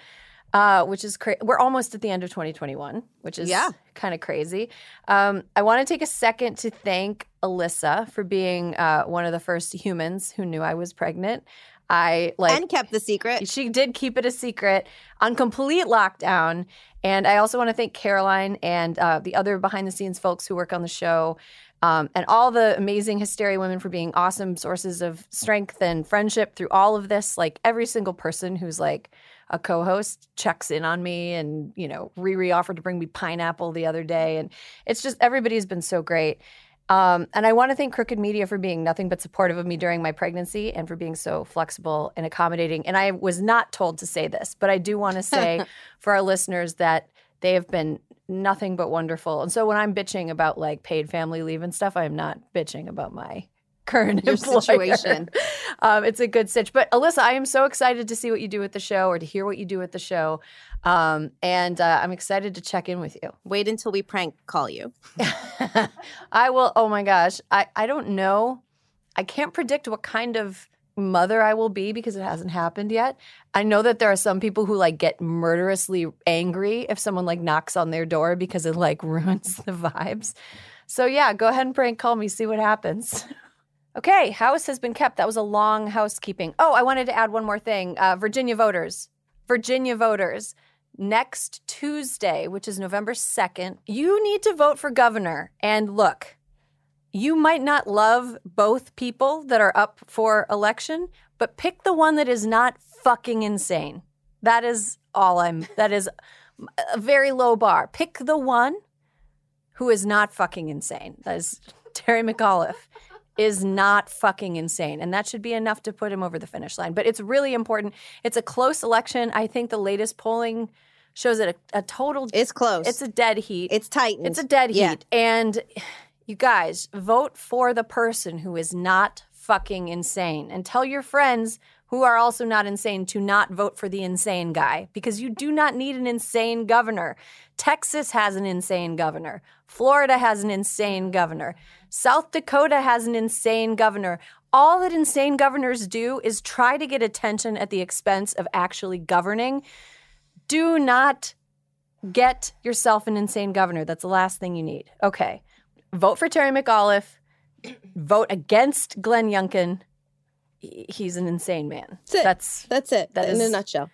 Uh, which is crazy. We're almost at the end of 2021, which is Yeah. kind of crazy. Um, I want to take a second to thank Alyssa for being uh, one of the first humans who knew I was pregnant. I like and kept the secret. she did keep it a secret on complete lockdown. And I also want to thank Caroline and uh, the other behind the scenes folks who work on the show. Um, and all the amazing hysteria women for being awesome sources of strength and friendship through all of this. Like every single person who's like a co-host checks in on me, and you know, Riri offered to bring me pineapple the other day, and it's just everybody's been so great. Um, and I want to thank Crooked Media for being nothing but supportive of me during my pregnancy and for being so flexible and accommodating. And I was not told to say this, but I do want to say for our listeners that they have been nothing but wonderful. And so when I'm bitching about like paid family leave and stuff, I am not bitching about my current Your employer. situation. um, it's a good stitch. But Alyssa, I am so excited to see what you do with the show or to hear what you do with the show. Um, and uh, I'm excited to check in with you. Wait until we prank call you. I will. Oh my gosh. I, I don't know. I can't predict what kind of mother I will be because it hasn't happened yet. I know that there are some people who like get murderously angry if someone like knocks on their door because it like ruins the vibes. So yeah, go ahead and prank call me, see what happens. Okay, house has been kept. That was a long housekeeping. Oh, I wanted to add one more thing. Uh, Virginia voters. Virginia voters, next Tuesday, which is November 2nd, you need to vote for governor. And look, you might not love both people that are up for election, but pick the one that is not fucking insane. That is all I'm, that is a very low bar. Pick the one who is not fucking insane. That is Terry McAuliffe is not fucking insane. And that should be enough to put him over the finish line. But it's really important. It's a close election. I think the latest polling shows it a, a total It's close. it's a dead heat. it's tight. It's a dead Yeah. heat. And you guys, vote for the person who is not fucking insane. And tell your friends who are also not insane to not vote for the insane guy because you do not need an insane governor. Texas has an insane governor. Florida has an insane governor. South Dakota has an insane governor. All that insane governors do is try to get attention at the expense of actually governing. Do not get yourself an insane governor. That's the last thing you need. Okay. Vote for Terry McAuliffe. Vote against Glenn Youngkin. He's an insane man. That's it. That's That's it. That in a nutshell.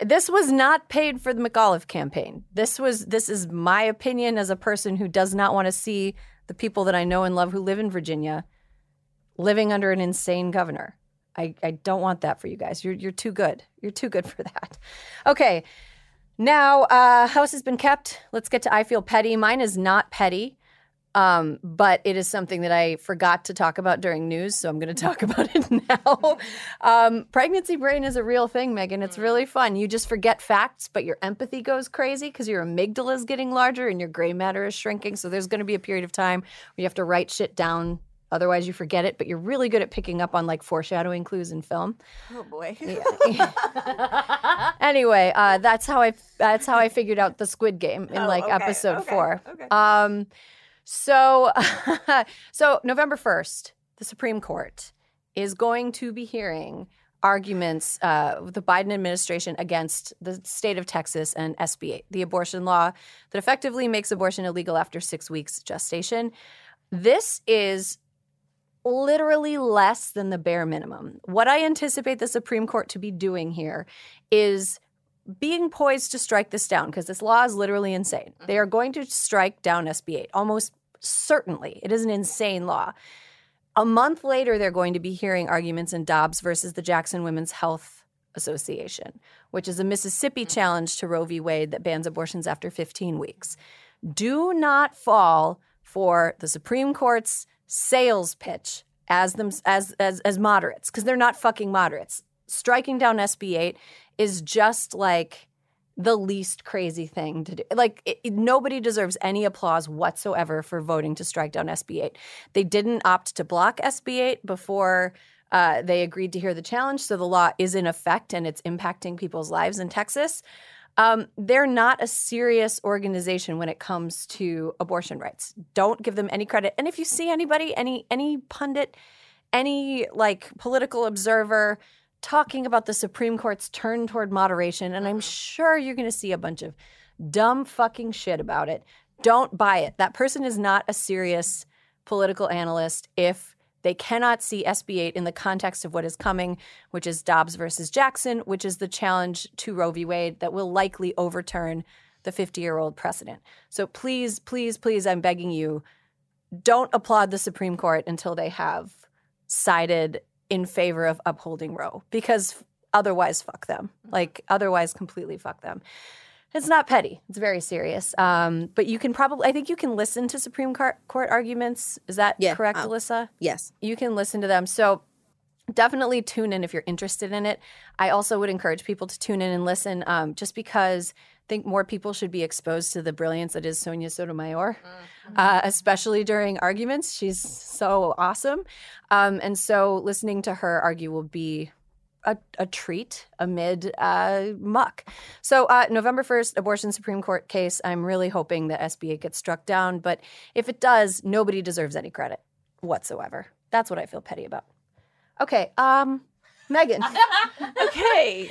This was not paid for the McAuliffe campaign. This was this is my opinion as a person who does not want to see the people that I know and love who live in Virginia living under an insane governor. I, I don't want that for you guys. You're you're too good. You're too good for that. Okay. Now, uh, house has been kept. Let's get to I feel petty. Mine is not petty. Um, but it is something that I forgot to talk about during news, so I'm going to talk about it now. Um, pregnancy brain is a real thing, Megan. It's really fun. You just forget facts, but your empathy goes crazy because your amygdala is getting larger and your gray matter is shrinking. So there's going to be a period of time where you have to write shit down. Otherwise, you forget it, but you're really good at picking up on like foreshadowing clues in film. Oh boy. anyway, uh, that's how I that's how I figured out the Squid Game in Oh, like okay, episode okay, four. okay. Um, so so November first, the Supreme Court is going to be hearing arguments uh, with the Biden administration against the state of Texas and SB 8, the abortion law that effectively makes abortion illegal after six weeks gestation. This is literally less than the bare minimum. What I anticipate the Supreme Court to be doing here is being poised to strike this down because this law is literally insane. Mm-hmm. They are going to strike down SB 8 almost certainly. It is an insane law. A month later, they're going to be hearing arguments in Dobbs versus the Jackson Women's Health Association, which is a Mississippi mm-hmm. challenge to Roe v. Wade that bans abortions after 15 weeks. Do not fall for the Supreme Court's sales pitch as them as as as moderates because they're not fucking moderates. Striking down SB 8 is just like the least crazy thing to do. Like it, nobody deserves any applause whatsoever for voting to strike down SB 8. They didn't opt to block SB 8 before uh, they agreed to hear the challenge, so the law is in effect and it's impacting people's lives in Texas. Um, they're not a serious organization when it comes to abortion rights. Don't give them any credit. And if you see anybody, any any pundit, any like political observer talking about the Supreme Court's turn toward moderation, and I'm uh-huh. sure you're going to see a bunch of dumb fucking shit about it. Don't buy it. That person is not a serious political analyst if they cannot see SB 8 in the context of what is coming, which is Dobbs versus Jackson, which is the challenge to Roe v. Wade that will likely overturn the 50 year old precedent. So please, please, please, I'm begging you, don't applaud the Supreme Court until they have sided in favor of upholding Roe, because otherwise, fuck them. Like, otherwise, completely fuck them. It's not petty. It's very serious. Um, but you can probably, I think you can listen to Supreme Court, Court arguments. Is that Yeah, correct, I'll- Alyssa? Yes. You can listen to them. So definitely tune in if you're interested in it. I also would encourage people to tune in and listen um, just because think more people should be exposed to the brilliance that is Sonia Sotomayor, uh, especially during arguments. She's so awesome. Um, and so listening to her argue will be a, a treat amid uh, muck. So, uh, November 1st, abortion Supreme Court case. I'm really hoping that SB 8 gets struck down. But if it does, nobody deserves any credit whatsoever. That's what I feel petty about. Okay, um, Megan. okay.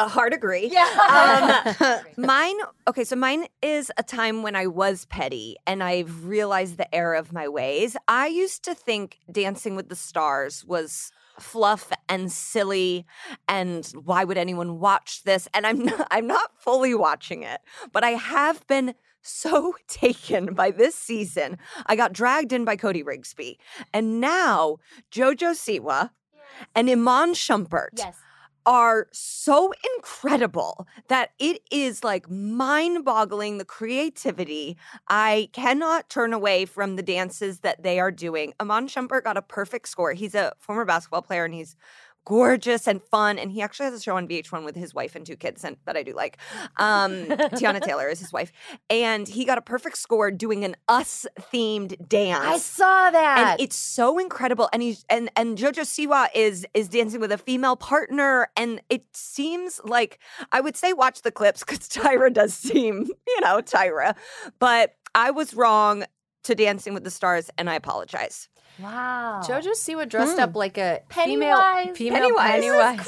A hard agree. Yeah. Um, mine, okay, so mine is a time when I was petty and I've realized the error of my ways. I used to think Dancing with the Stars was fluff and silly and why would anyone watch this? And I'm not, I'm not fully watching it, but I have been so taken by this season. I got dragged in by Cody Rigsby. And now Jojo Siwa and Iman Shumpert Yes. Are so incredible that it is like mind boggling the creativity. I cannot turn away from the dances that they are doing. Iman Shumpert got a perfect score. He's a former basketball player and he's gorgeous and fun. And he actually has a show on VH1 with his wife and two kids and, that I do like. Um, Teyana Taylor is his wife. And he got a perfect score doing an us themed dance I saw that. and it's so incredible and he's and and jojo siwa is is dancing with a female partner and it seems like i would say watch the clips because tyra does seem you know tyra but i was wrong to dancing with the stars and i apologize Wow. Jojo Siwa dressed Hmm. up like a Pennywise. female female Pennywise. Pennywise.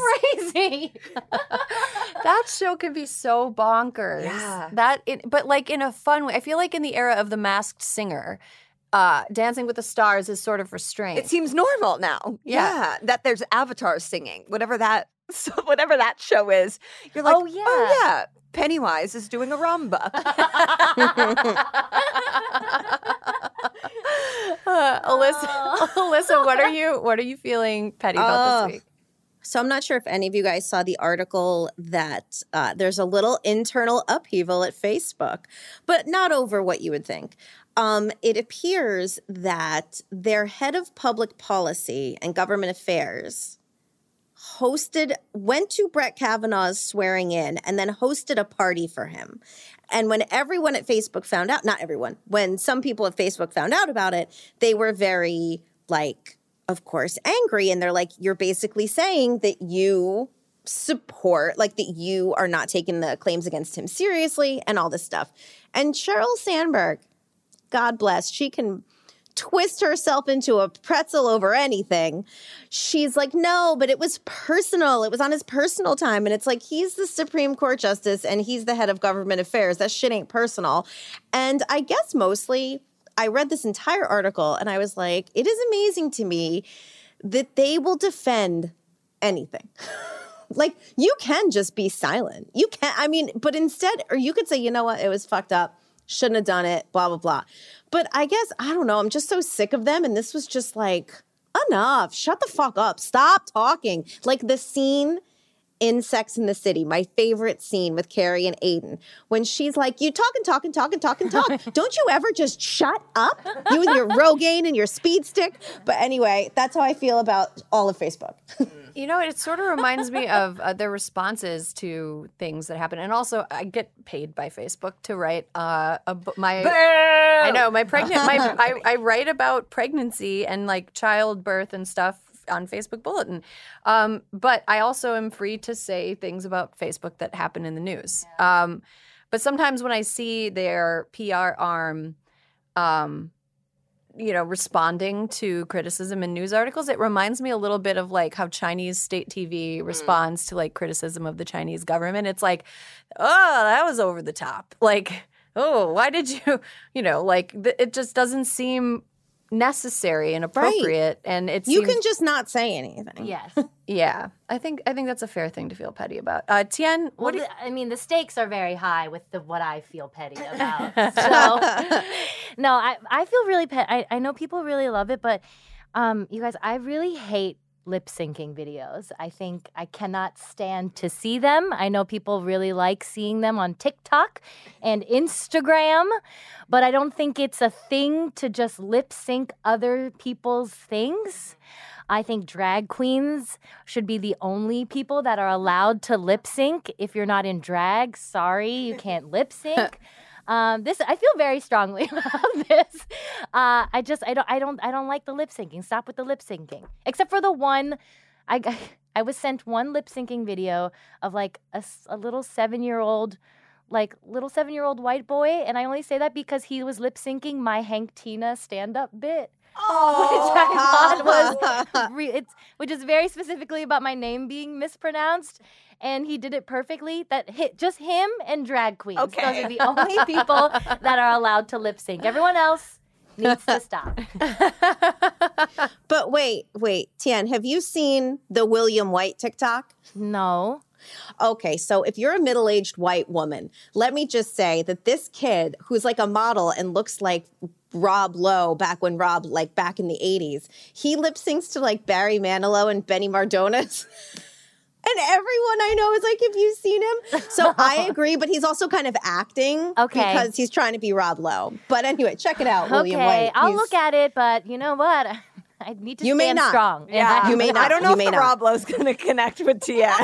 Crazy. that show can be so bonkers. Yeah. That it, but like in a fun way. I feel like in the era of the Masked Singer, uh, Dancing with the Stars is sort of restrained. it seems normal now Yeah. yeah, that there's avatars singing whatever that so whatever that show is you're like Oh, yeah, oh yeah. Pennywise is doing a rumba Uh, Alyssa, Alyssa, what are you what are you feeling petty about Oh. this week? So I'm not sure if any of you guys saw the article that uh, there's a little internal upheaval at Facebook, but not over what you would think. Um, it appears that their head of public policy and government affairs hosted went to Brett Kavanaugh's swearing in and then hosted a party for him. And when everyone at Facebook found out, not everyone, when some people at Facebook found out about it, they were very like of course angry and they're like you're basically saying that you support like that you are not taking the claims against him seriously and all this stuff. And Sheryl Sandberg, God bless, she can twist herself into a pretzel over anything. She's like, no, but it was personal. It was on his personal time. And it's like, he's the Supreme Court Justice and he's the head of government affairs. That shit ain't personal. And I guess mostly, I read this entire article and I was like, it is amazing to me that they will defend anything. like, you can just be silent. You can't, I mean, but instead, or you could say, you know what, it was fucked up shouldn't have done it, blah, blah, blah. But I guess, I don't know, I'm just so sick of them. And this was just like, enough, shut the fuck up, stop talking. Like the scene in Sex in the City, my favorite scene with Carrie and Aiden, when she's like, You talk and talk and talk and talk and talk. Don't you ever just shut up? You and your Rogaine and your speed stick. But anyway, that's how I feel about all of Facebook. You know, it sort of reminds me of uh, their responses to things that happen, and also I get paid by Facebook to write uh, a, bu- my. I know my pregnant. My I, I write about pregnancy and like childbirth and stuff on Facebook Bulletin, um, but I also am free to say things about Facebook that happen in the news. Um, but sometimes when I see their PR arm. Um, you know, responding to criticism in news articles, it reminds me a little bit of like how Chinese state TV mm. responds to like criticism of the Chinese government. It's like, oh, that was over the top. Like, oh, why did you, you know, like th- it just doesn't seem necessary and appropriate. And it's You can just not say anything. yes. yeah. I think I think that's a fair thing to feel petty about. Uh, Tien, Well, what do you, the- I mean, the stakes are very high with the what I feel petty about. so, no, I, I feel really pet. I, I know people really love it, but um, you guys, I really hate lip syncing videos. I think I cannot stand to see them. I know people really like seeing them on TikTok and Instagram, but I don't think it's a thing to just lip sync other people's things. I think drag queens should be the only people that are allowed to lip sync. If you're not in drag, sorry, you can't lip sync. Um, this I feel very strongly about this. Uh, I just I don't I don't I don't like the lip syncing. Stop with the lip syncing. Except for the one, I I was sent one lip syncing video of like a, a little seven year old. Like little seven year old white boy, and I only say that because he was lip syncing my Hank Tina stand up bit which I thought was re- it's which is very specifically about my name being mispronounced, and he did it perfectly. That hit just him and drag queens. Those Okay. are the only people that are allowed to lip sync. Everyone else needs to stop. But wait, wait, Tien, have you seen the William White TikTok? No. Okay, so if you're a middle aged white woman, let me just say that this kid who's like a model and looks like Rob Lowe back when Rob, like back in the 80s, he lip syncs to like Barry Manilow and Benny Mardones. and everyone I know is like, have you seen him? So I agree, but he's also kind of acting Okay. because he's trying to be Rob Lowe. But anyway, check it out, William okay, White. I'll look at it, but you know what? I need to You may not. strong. Yeah, You may not. I don't know You if may the not. Rob Lowe's going to connect with Tien.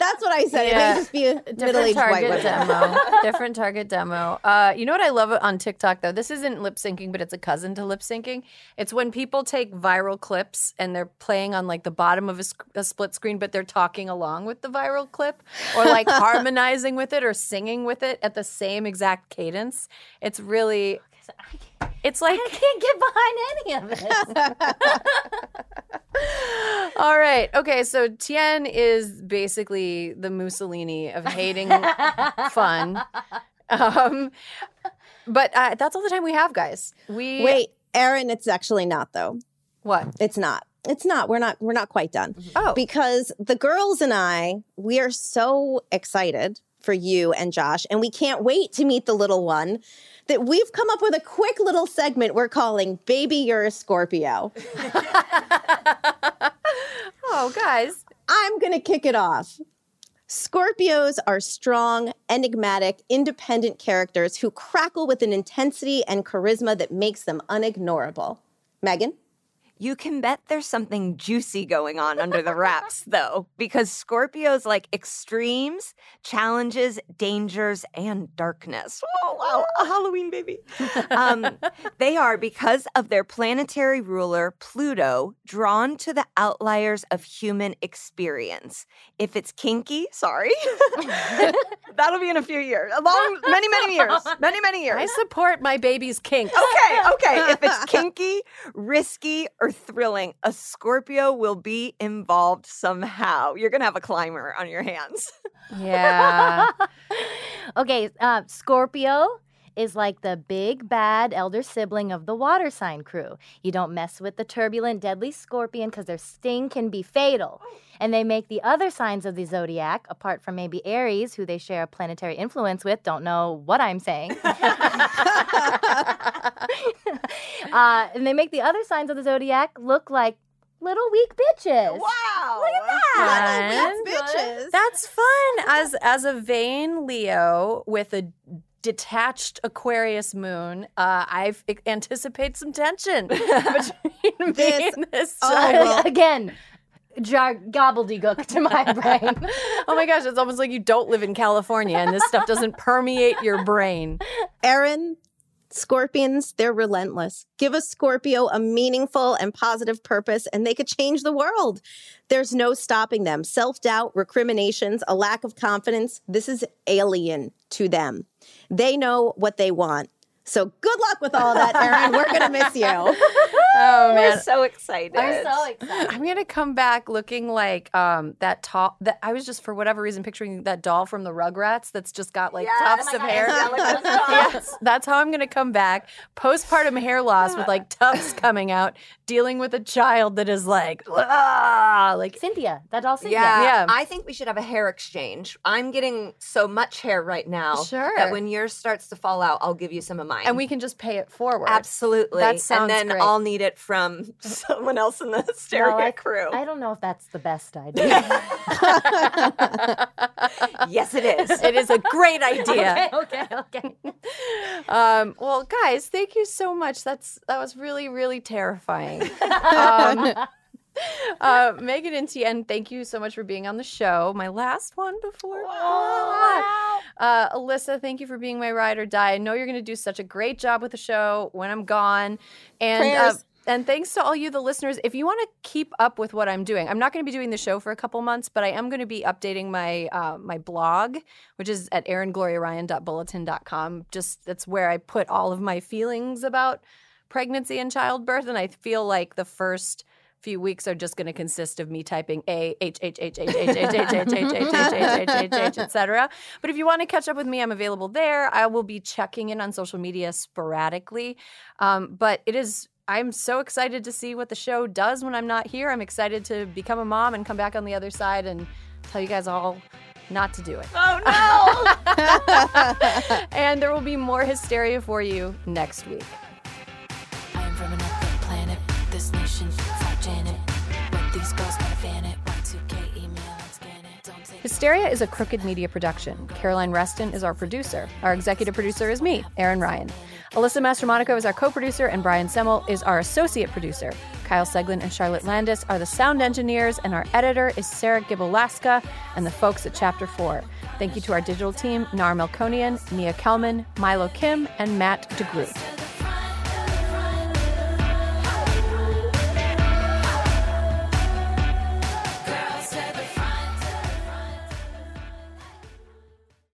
That's what I said. It may just be a middle Different aged target woman. demo. Different target demo. Uh, you know what I love on TikTok though? This isn't lip syncing, but it's a cousin to lip syncing. It's when people take viral clips and they're playing on like the bottom of a, sc- a split screen, but they're talking along with the viral clip, or like harmonizing with it, or singing with it at the same exact cadence. It's really. It's like I can't get behind any of it. All right. Okay. So Tien is basically the Mussolini of hating fun. Um, but uh, that's all the time we have, guys. We Wait, Erin, it's actually not though. What? It's not. It's not. We're not. We're not quite done. Oh. because the girls and I, we are so excited for you and Josh, and we can't wait to meet the little one. That we've come up with a quick little segment we're calling "Baby, You're a Scorpio." Oh, guys. I'm gonna kick it off. Scorpios are strong, enigmatic, independent characters who crackle with an intensity and charisma that makes them unignorable. Megan? You can bet there's something juicy going on under the wraps, though, because Scorpios like extremes, challenges, dangers, and darkness. Oh, wow, a Halloween baby. Um, they are, because of their planetary ruler, Pluto, drawn to the outliers of human experience. If it's kinky, sorry, that'll be in a few years, a long, many, many years, many, many years. I support my baby's kink. Okay, okay. If it's kinky, risky, or thrilling, a Scorpio will be involved somehow. You're going to have a climber on your hands. Yeah. okay, uh, Scorpio is like the big bad elder sibling of the water sign crew. You don't mess with the turbulent, deadly scorpion because their sting can be fatal. And they make the other signs of the zodiac, apart from maybe Aries, who they share a planetary influence with, don't know what I'm saying. uh, and they make the other signs of the zodiac look like little weak bitches. Wow. Look at that. Little weak Bitches. That's fun. As as a vain Leo with a detached Aquarius moon, uh, I anticipate some tension between This- me and this oh, well- Again, jar- gobbledygook to my brain. Oh my gosh, it's almost like you don't live in California and this stuff doesn't permeate your brain. Erin, scorpions, they're relentless. Give a Scorpio a meaningful and positive purpose, and they could change the world. There's no stopping them. Self doubt, recriminations, a lack of confidence, this is alien to them. They know what they want. So good luck with all that, Erin. We're going to miss you. Oh man, We're man. so excited. I'm so excited. I'm gonna come back looking like um that top. that I was just for whatever reason picturing that doll from the Rugrats that's just got like Yes. tufts Oh of my hair. Yeah, yes, that's how I'm gonna come back. Postpartum hair loss with like tufts coming out, dealing with a child that is like ah, like Cynthia, that all Cynthia. Yeah, Yeah. I think we should have a hair exchange. I'm getting so much hair right now Sure. that when yours starts to fall out, I'll give you some of mine. And we can just pay it forward. absolutely. That sounds and then great. I'll need it from someone else in the Hysteria No, I, crew. I don't know if that's the best idea. yes, it is. It is a great idea. okay, okay, okay. Um, well, guys, thank you so much. That's that was really, really terrifying. um, uh, Megan and Tien, thank you so much for being on the show. My last one before. Uh, Alyssa, thank you for being my ride or die. I know you're going to do such a great job with the show when I'm gone. And uh, and thanks to all you, the listeners. If you want to keep up with what I'm doing, I'm not going to be doing the show for a couple months, but I am going to be updating my uh, my blog, which is at eringloriaryan.bulletin.com. Just that's where I put all of my feelings about pregnancy and childbirth. And I feel like the first few weeks are just going to consist of me typing A H H H H H H H H H H H H H H H etc. But if you want to catch up with me, I'm available there. I will be checking in on social media sporadically. Um, but it is I'm so excited to see what the show does when I'm not here. I'm excited to become a mom and come back on the other side and tell you guys all not to do it. Oh no! and there will be more hysteria for you next week. Hysteria is a crooked media production. Caroline Reston is our producer. Our executive producer is me, Erin Ryan. Alyssa Mastromonaco is our co producer, and Brian Semmel is our associate producer. Kyle Seglin and Charlotte Landis are the sound engineers, and our editor is Sarah Gibalaska and the folks at Chapter 4. Thank you to our digital team, Nar Melkonian, Nia Kelman, Milo Kim, and Matt DeGroot.